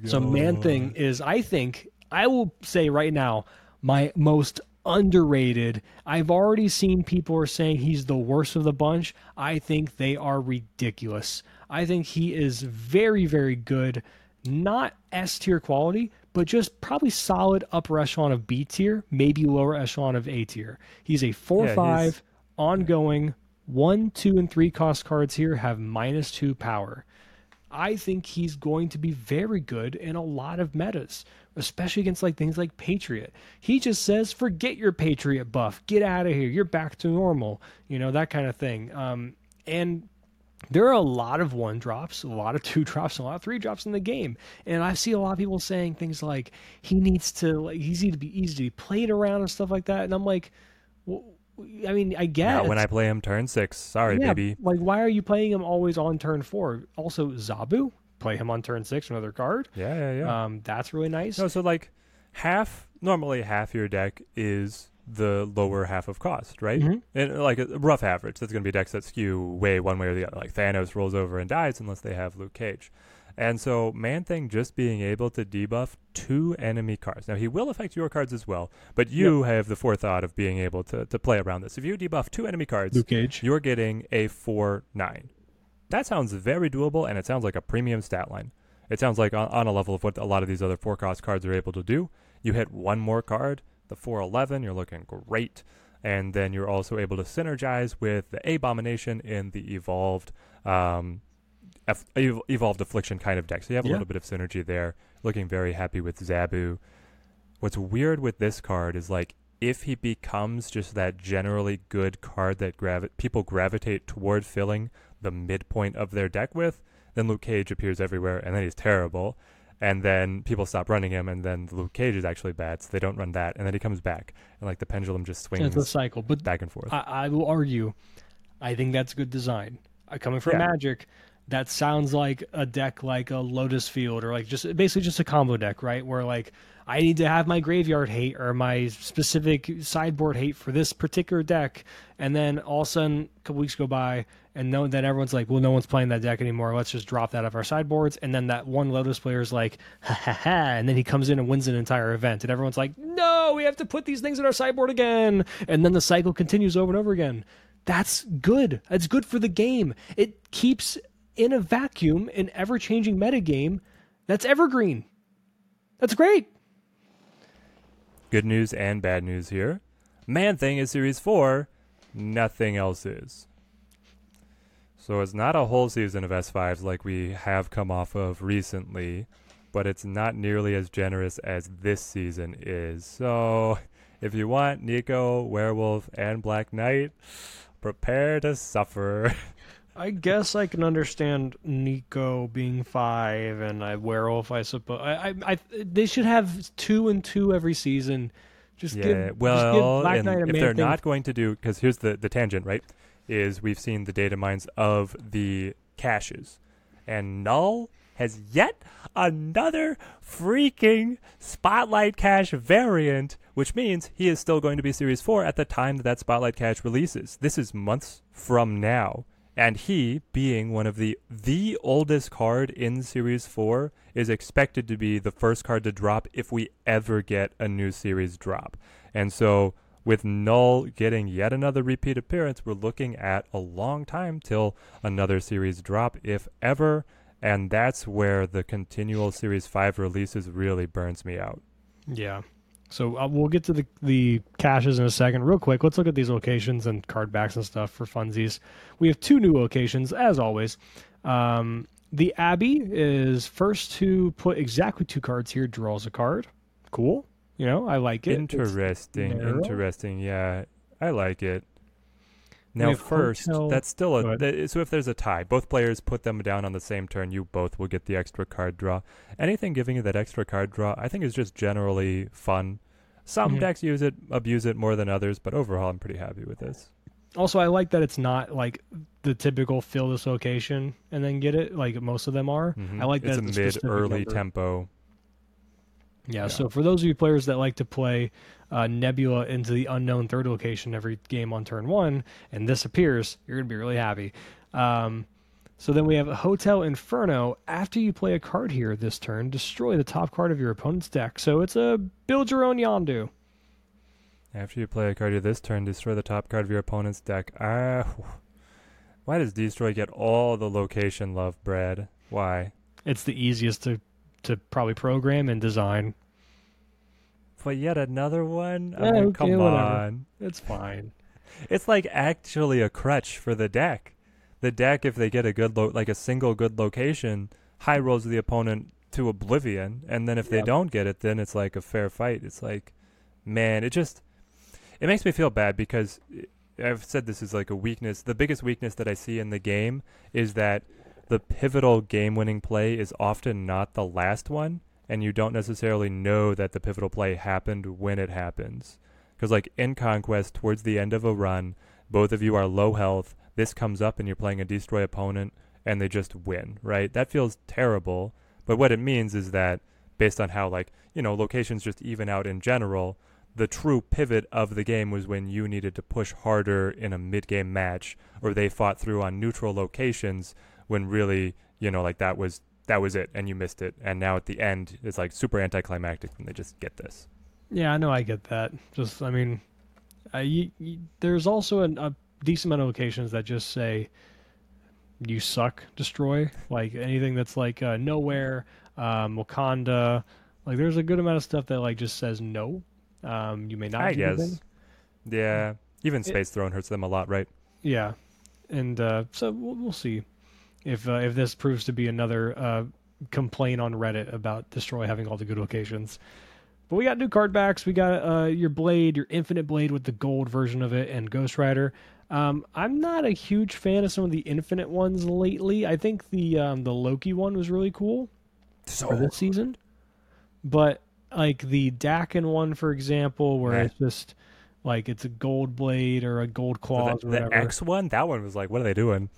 So Man Thing is, I think, I will say right now, my most underrated. I've already seen people are saying he's the worst of the bunch. I think they are ridiculous. I think he is very, very good. Not S tier quality, but just probably solid upper echelon of B tier, maybe lower echelon of A tier. He's a four
Yeah,
five ongoing. One, two, and three cost cards here have minus two power. I think he's going to be very good in a lot of metas, especially against like things like Patriot. He just says, "Forget your Patriot buff, get out of here. You're back to normal." You know that kind of thing. Um, and there are a lot of one drops, a lot of two *laughs* drops, a lot of three drops in the game, and I see a lot of people saying things like he needs to, like, he's need to be easy to be played around and stuff like that. And I'm like, well, I mean, I guess
Not when I play him turn six. Sorry,
yeah,
baby.
Like, why are you playing him always on turn four? Also, Zabu, play him on turn six, another card.
Yeah, yeah, yeah.
Um, that's really nice.
No, so like half normally half your deck is the lower half of cost, right?
Mhm.
And like a rough average, that's going to be decks that skew way one way or the other. Like Thanos rolls over and dies unless they have Luke Cage. And so Man Thing just being able to debuff two enemy cards. Now he will affect your cards as well, but you have the forethought of being able to, to play around this. If you debuff two enemy cards,
Luke Cage.
you're getting a 4 9. That sounds very doable, and it sounds like a premium stat line. It sounds like on, on a level of what a lot of these other four cost cards are able to do. You hit one more card, the 411, you're looking great. And then you're also able to synergize with the Abomination in the evolved um, F- evolved affliction kind of deck. So you have a
Yeah.
little bit of synergy there. Looking very happy with Zabu. What's weird with this card is like if he becomes just that generally good card that gravi- people gravitate toward filling the midpoint of their deck with, then Luke Cage appears everywhere, and then he's terrible. And then people stop running him, and then Luke Cage is actually bad, so they don't run that. And then he comes back, and like the pendulum just swings
It's a cycle, but
back and forth.
I, I will argue. I think that's good design. Uh, coming from
Yeah.
Magic, that sounds like a deck like a Lotus Field or like just basically just a combo deck, right? Where like I need to have my graveyard hate or my specific sideboard hate for this particular deck, and then all of a sudden a couple weeks go by and no, then everyone's like, well, no one's playing that deck anymore. Let's just drop that off our sideboards, and then that one Lotus player is like, ha ha ha, and then he comes in and wins an entire event, and everyone's like, no, we have to put these things in our sideboard again, and then the cycle continues over and over again that's good. That's good for the game. It keeps in a vacuum an ever changing metagame that's evergreen. That's great.
Good news and bad news here. Man Thing is Series 4, nothing else is. So it's not a whole season of S5s like we have come off of recently, but it's not nearly as generous as this season is. So if you want Nico, Werewolf, and Black Knight, prepare to suffer. *laughs*
I guess I can understand Nico being five and I werewolf. I suppose I, I, I they should have two and two every season. Just
yeah,
give just give
well, and if they're
Thing
not going to do, because here's the the tangent, right? Is we've seen the data mines of the caches, and Null has yet another freaking Spotlight Cache variant, which means he is still going to be Series Four at the time that that Spotlight Cache releases. This is months from now. And he, being one of the the oldest card in Series 4, is expected to be the first card to drop if we ever get a new series drop. And so with Null getting yet another repeat appearance, we're looking at a long time till another series drop, if ever. and that's where the continual Series Five releases really burns me out.
Yeah. So uh, we'll get to the the caches in a second. Real quick, let's look at these locations and card backs and stuff for funsies. We have two new locations, as always. Um, the Abbey is first to put exactly two cards here. Draws a card. Cool. You know, I like it.
Interesting. Interesting. Yeah, I like it. Now, first, hotel. that's still a. Th- so if there's a tie, both players put them down on the same turn. You both will get the extra card draw. Anything giving you that extra card draw, I think, is just generally fun. Some mm-hmm. decks use it, abuse it more than others, but overall, I'm pretty happy with this.
Also, I like that it's not like the typical fill this location and then get it, like most of them are.
Mm-hmm.
I like that
it's a mid early tempo.
Yeah, yeah, so for those of you players that like to play uh, Nebula into the unknown third location every game on turn one, and this appears, you're going to be really happy. Um, so then we have Hotel Inferno. After you play a card here this turn, destroy the top card of your opponent's deck. So it's a build your own Yondu.
After you play a card here this turn, destroy the top card of your opponent's deck. Ah, why does destroy get all the location love, Brad? Why?
It's the easiest to to probably program and design
but yet another one? I mean, okay, come whatever. on.
It's fine.
It's like actually a crutch for the deck. The deck, if they get a good lo- like a single good location, high rolls the opponent to oblivion, and then if they don't get it, then it's like a fair fight. It's like, man, it just it makes me feel bad because eh, I've said this is like a weakness. The biggest weakness that I see in the game is that the pivotal game-winning play is often not the last one and you don't necessarily know that the pivotal play happened when it happens. Because, like in Conquest, towards the end of a run, both of you are low health. This comes up, and you're playing a destroy opponent, and they just win, right? That feels terrible. But what it means is that, based on how, like, you know, locations just even out in general, the true pivot of the game was when you needed to push harder in a mid game match, or they fought through on neutral locations when really, you know, like that was that was it and you missed it and now at the end it's like super anticlimactic and they just get this
yeah i know i get that just i mean uh, you, you, there's also an, a decent amount of locations that just say you suck destroy like anything that's like uh, nowhere um, wakanda like there's a good amount of stuff that like just says no um, you may not
i guess anything. yeah even space it, throne hurts them a lot right
yeah and uh, so we'll, we'll see if uh, if this proves to be another uh, complaint on Reddit about Destroy having all the good locations. But we got new card backs. We got uh, your blade, your infinite blade with the gold version of it, and Ghost Rider. Um, I'm not a huge fan of some of the infinite ones lately. I think the um, the Loki one was really cool so... for this season, but like the Daken one, for example, where it's just like it's a gold blade or a gold claw.
So the, the X one, that one was like, what are they doing?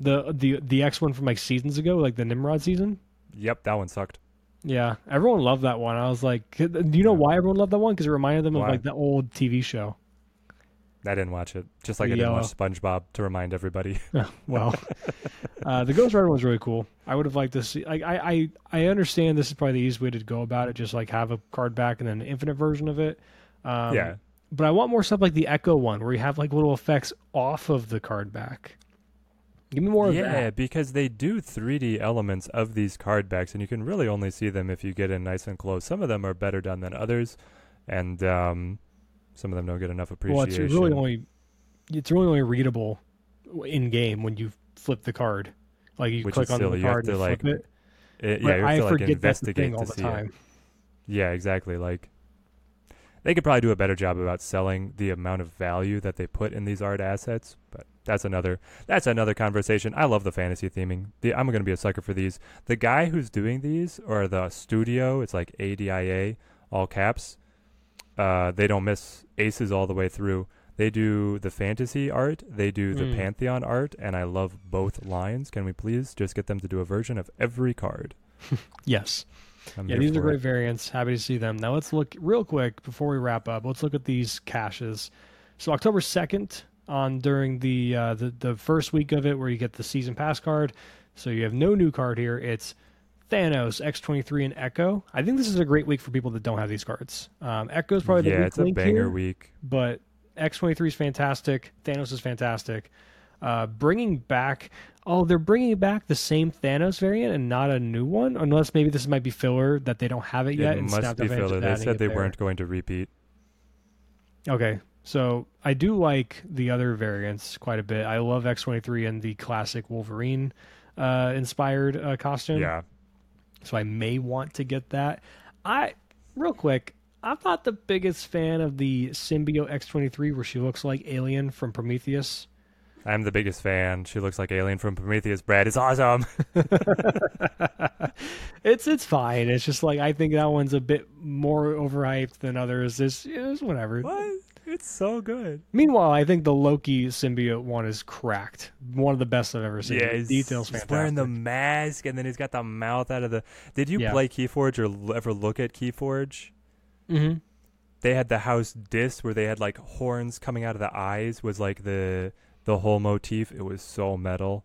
The the the X one from like seasons ago, like the Nimrod season.
Yep, that one sucked.
Yeah, everyone loved that one. I was like, do you know why everyone loved that one? Because it reminded them why? of like the old TV show.
I didn't watch it, just like the, I didn't uh, watch SpongeBob to remind everybody. *laughs*
well, *laughs* uh, the Ghost Rider was really cool. I would have liked to see. Like, I, I, I understand this is probably the easiest way to go about it. Just like have a card back and then an infinite version of it. Um,
yeah.
But I want more stuff like the Echo one, where you have like little effects off of the card back. Give me more of
yeah,
that.
Yeah, because they do 3D elements of these card backs, and you can really only see them if you get in nice and close. Some of them are better done than others, and um, some of them don't get enough appreciation.
Well, it's really only it's really only readable in game when you flip the card. Like you
Which
click on
silly.
the card
and
like, flip it.
it yeah, you have
I
to like
forget
investigate
all
to
the time.
it. Yeah, exactly. Like they could probably do a better job about selling the amount of value that they put in these art assets, but that's another that's another conversation. I love the fantasy theming. The, I'm going to be a sucker for these. The guy who's doing these or the studio, it's like ADIA all caps. Uh, they don't miss aces all the way through. They do the fantasy art, they do the mm. pantheon art, and I love both lines. Can we please just get them to do a version of every card? *laughs*
yes. I'm yeah, these are great it. variants. Happy to see them. Now let's look real quick before we wrap up. Let's look at these caches. So October second, on during the uh, the the first week of it, where you get the season pass card. So you have no new card here. It's Thanos, X23, and Echo. I think this is a great week for people that don't have these cards. Um, Echo's probably the yeah,
it's a banger
here,
week.
But X23 is fantastic. Thanos is fantastic. uh, bringing back. Oh, they're bringing back the same Thanos variant and not a new one, unless maybe this might be filler that they don't have it yet.
it
and
must be filler. They said they weren't going to repeat.
Okay, so I do like the other variants quite a bit. I love X twenty three and the classic Wolverine uh, inspired uh, costume.
Yeah.
So I may want to get that. I real quick, I'm not the biggest fan of the symbiote X23 where she looks like Alien from Prometheus.
I'm the biggest fan. She looks like Alien from Prometheus. Brad is awesome. *laughs* *laughs*
it's it's fine. It's just like I think that one's a bit more overhyped than others. It's, it's whatever.
what? It's so good.
Meanwhile, I think the Loki symbiote one is cracked. One of the best I've ever seen.
Yeah,
The
he's,
details
he's
fantastic.
wearing the mask, and then he's got the mouth out of the. Did you
Yeah.
play Keyforge or ever look at Keyforge?
hmm
They had the house disc where they had like horns coming out of the eyes. Was like the the whole motif. It was so metal.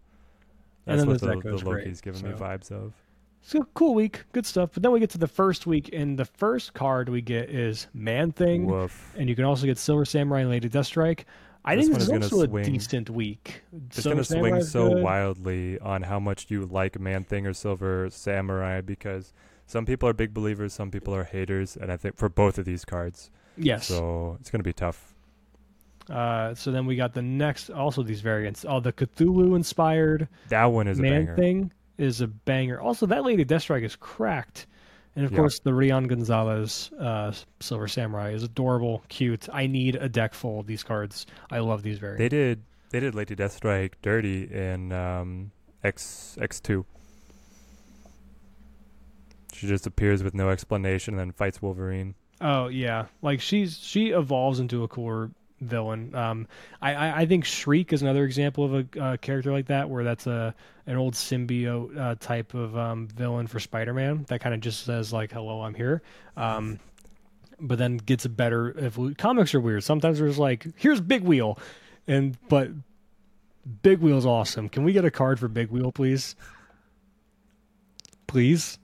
And
That's
then
what
the
the, the
great,
Loki's giving me vibes of.
So cool week, good stuff. But then we get to the first week, and the first card we get is Man Thing.
Woof.
and you can also get Silver Samurai and Lady Deathstrike. I
This
think
one
this is
is gonna
also a
swing-
decent week.
It's
Silver
gonna swing
Samurai's
so
good.
wildly on how much you like Man Thing or Silver Samurai because some people are big believers, some people are haters, and I think for both of these cards,
Yes.
so it's gonna be tough.
Uh, so then we got the next, also these variants. Oh, the Cthulhu inspired
That one is a
Man
banger.
Thing is a banger. Also, that Lady Deathstrike is cracked. And of
Yeah.
course, the Rian Gonzales uh, Silver Samurai is adorable, cute. I need a deck full of these cards. I love these very.
They did they did Lady Deathstrike dirty in um, X X two. She just appears with no explanation and then fights Wolverine.
Oh yeah, like she's she evolves into a cooler villain. Um, I, I I think Shriek is another example of a uh, character like that, where that's a an old symbiote uh, type of um, villain for Spider-Man that kind of just says like, "Hello, I'm here." Um, but then gets a better. If comics are weird, sometimes there's like, "Here's Big Wheel," and but Big Wheel's awesome. Can we get a card for Big Wheel, please? Please.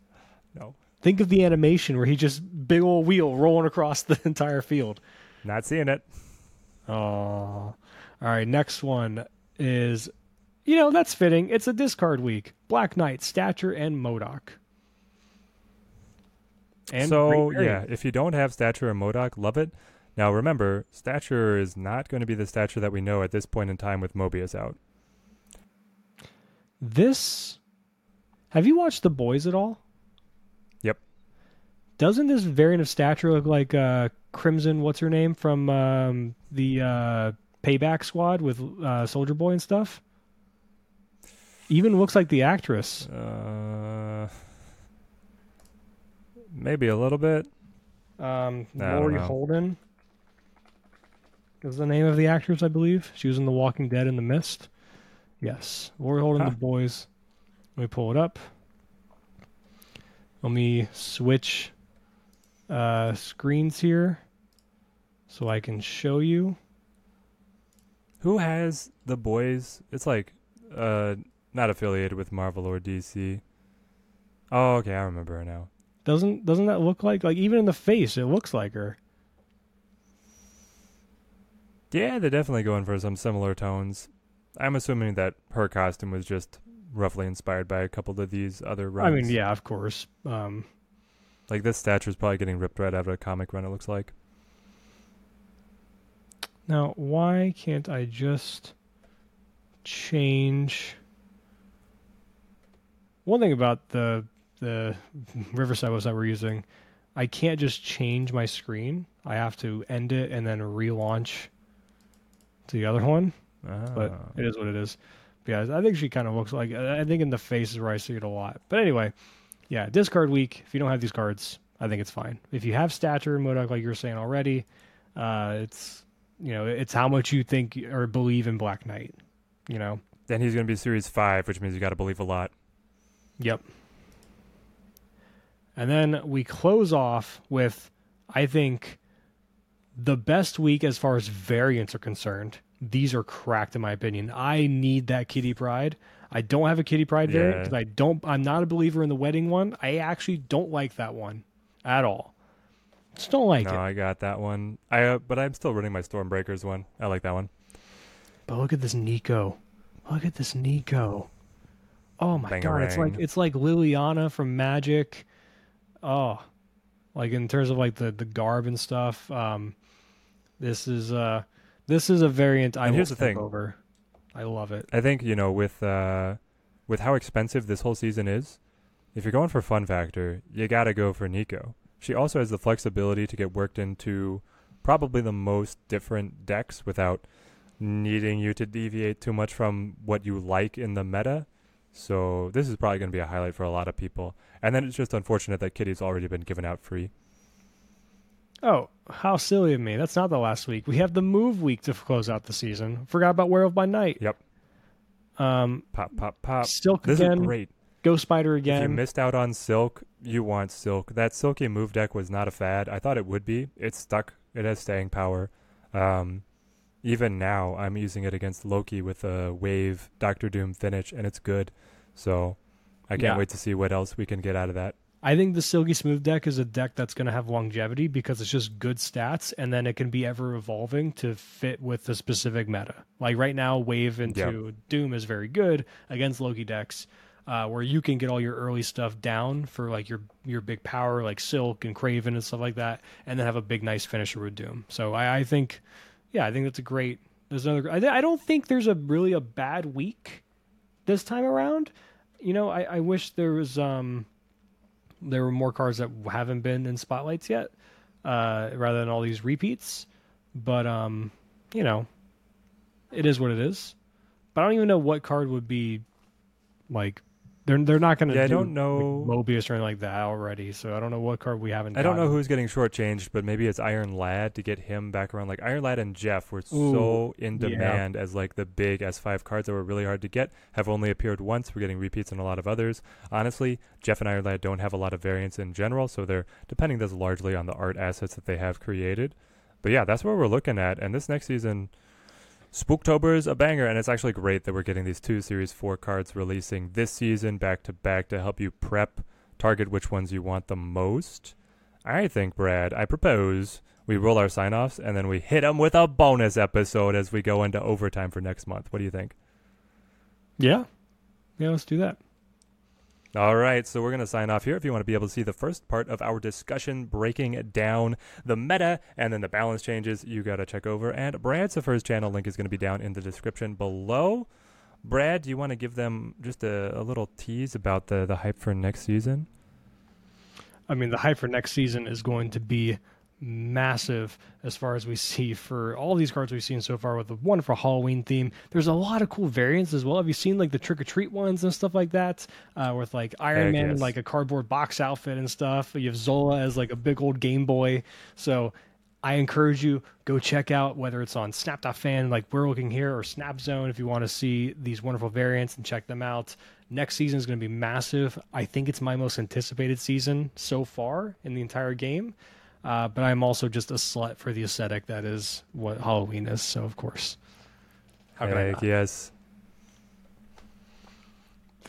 No.
Think of the animation where he just big old wheel rolling across the *laughs* entire field.
Not seeing it.
Oh, all right. Next one is, you know, that's fitting. It's a discard week. Black Knight, Stature, and MODOK. And
so yeah, if you don't have Stature or MODOK, love it. Now remember, Stature is not going to be the Stature that we know at this point in time with Mobius out.
this. Have you watched The Boys at all? Doesn't this variant of Stature look like uh, Crimson? What's her name from um, the uh, Payback Squad with uh, Soldier Boy and stuff? Even looks like the actress.
Uh, maybe a little bit.
Um,
I
Lori. Holden is the name of the actress, I believe. She was in The Walking Dead in the Mist. Yes, Laurie Holden,
Huh.
The Boys. Let me pull it up. Let me switch uh, screens here so I can show you.
Who has the boys? It's like uh, not affiliated with Marvel or DC. Oh, okay, I remember her now.
Doesn't doesn't that look like like even in the face it looks like her?
Yeah, they're definitely going for some similar tones. I'm assuming that her costume was just roughly inspired by a couple of these other runs.
I mean, yeah, of course. Um,
Like this stature is probably getting ripped right out of a comic run. It looks like.
Now, why can't I just change? One thing about the the *laughs* Riverside website we're using, I can't just change my screen. I have to end it and then relaunch to the other one. But
Ah.
it is what it is. Yeah, I think she kind of looks like. I think in the face is where I see it a lot. But anyway, yeah, discard week. If you don't have these cards, I think it's fine. If you have stature and MODOK, like you were saying already, uh, it's you know it's how much you think or believe in Black Knight. You know.
then he's going to be series five, which means you got to believe a lot.
Yep. And then we close off with, I think, the best week as far as variants are concerned. These are cracked in my opinion. I need that Kitty Pryde. I don't have a Kitty Pryde variant because I don't. I'm not a believer in the wedding one. I actually don't like that one at all. Just don't like
no,
it.
I got that one. I uh, but I'm still running my Stormbreakers one. I like that one.
But look at this Nico. Look at this Nico. Oh my god, it's like it's like Liliana from Magic. Oh, like in terms of like the the garb and stuff. Um, this is uh this is a variant I
And here's the thing.
over. I love it.
I think you know with uh, with how expensive this whole season is, if you're going for fun factor, you gotta go for Nico. She also has the flexibility to get worked into probably the most different decks without needing you to deviate too much from what you like in the meta. So this is probably going to be a highlight for a lot of people. And then it's just unfortunate that Kitty's already been given out free.
Oh, how silly of me! That's not the last week. We have the move week to close out the season. Forgot about Werewolf by Night.
Yep.
Um,
Pop, pop, pop.
Silk
This
again.
is great.
Ghost Spider again.
If you missed out on Silk, you want Silk. That Silky move deck was not a fad. I thought it would be. It's stuck. It has staying power. Um, even now, I'm using it against Loki with a Wave Doctor Doom finish, and it's good. So I can't
Yeah.
wait to see what else we can get out of that.
I think the Silky Smooth deck is a deck that's going to have longevity because it's just good stats, and then it can be ever evolving to fit with the specific meta. Like right now, Wave into Doom is very good against Loki decks, uh, where you can get all your early stuff down for like your your big power, like Silk and Kraven and stuff like that, and then have a big nice finisher with Doom. So I, I think, yeah, I think that's a great. There's another. I, I don't think there's a really a bad week this time around. You know, I, I wish there was um there were more cards that haven't been in spotlights yet, uh, rather than all these repeats. But um, you know, it is what it is. But I don't even know what card would be like. They're they're not going to.
Yeah, I
do,
don't know-
Mobius or anything like that already. So I don't know what card we haven't.
I don't know who's getting shortchanged, but maybe it's Iron Lad to get him back around. Like Iron Lad and Jeff were so
Ooh,
in
yeah.
demand as like the big S5 cards that were really hard to get. Have only appeared once. We're getting repeats in a lot of others. Honestly, Jeff and Iron Lad don't have a lot of variants in general, so they're depending this largely on the art assets that they have created. But yeah, that's what we're looking at. And this next season, Spooktober is a banger, and it's actually great that we're getting these two Series 4 cards releasing this season back to back to help you prep, target which ones you want the most. I think, Brad, I propose we roll our sign offs and then we hit them with a bonus episode as we go into overtime for next month. What do you think?
Yeah, yeah. Let's do that.
All right, so we're going to sign off here. If you want to be able to see the first part of our discussion breaking down the meta and then the balance changes, you got to check over at Brad's first channel. Link is going to be down in the description below. Brad, do you want to give them just a, a little tease about the, the hype for next season?
I mean, the hype for next season is going to be massive as far as we *laughs* see for all these cards we've seen so far with the wonderful Halloween theme. There's a lot of cool variants as well. Have you seen like the trick or treat ones and stuff like that? Uh, with like Iron
Heck
Man
yes.
like a cardboard box outfit and stuff. You have Zola as like a big old Game Boy. So I encourage you go check out whether it's on Snap.fan like we're looking here or Snap Zone if you want to see these wonderful variants and check them out. Next season is going to be massive. I think it's my most anticipated season so far in the entire game. Uh, but I'm also just a slut for the aesthetic that is what Halloween is. So of course, how can I?
Heck
Not?
yes.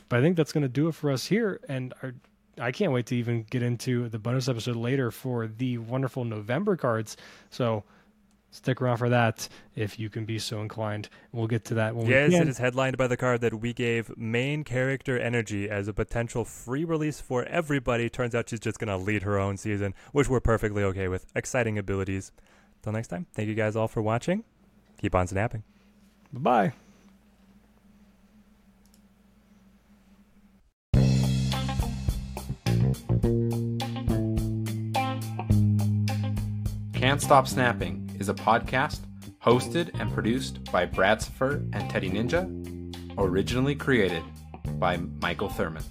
But I think that's going to do it for us here, and our, I can't wait to even get into the bonus episode later for the wonderful November cards. So stick around for that if you can be so inclined. We'll get to that when
Yes,
we
it
can.
is headlined by the card that we gave main character energy as a potential free release for everybody. Turns out she's just going to lead her own season, which we're perfectly okay with. Exciting abilities. Till next time, thank you guys all for watching. Keep on snapping.
Bye bye.
Can't Stop Snapping is a podcast hosted and produced by Brad Saffer and Teddy Ninja, originally created by Michael Thurman.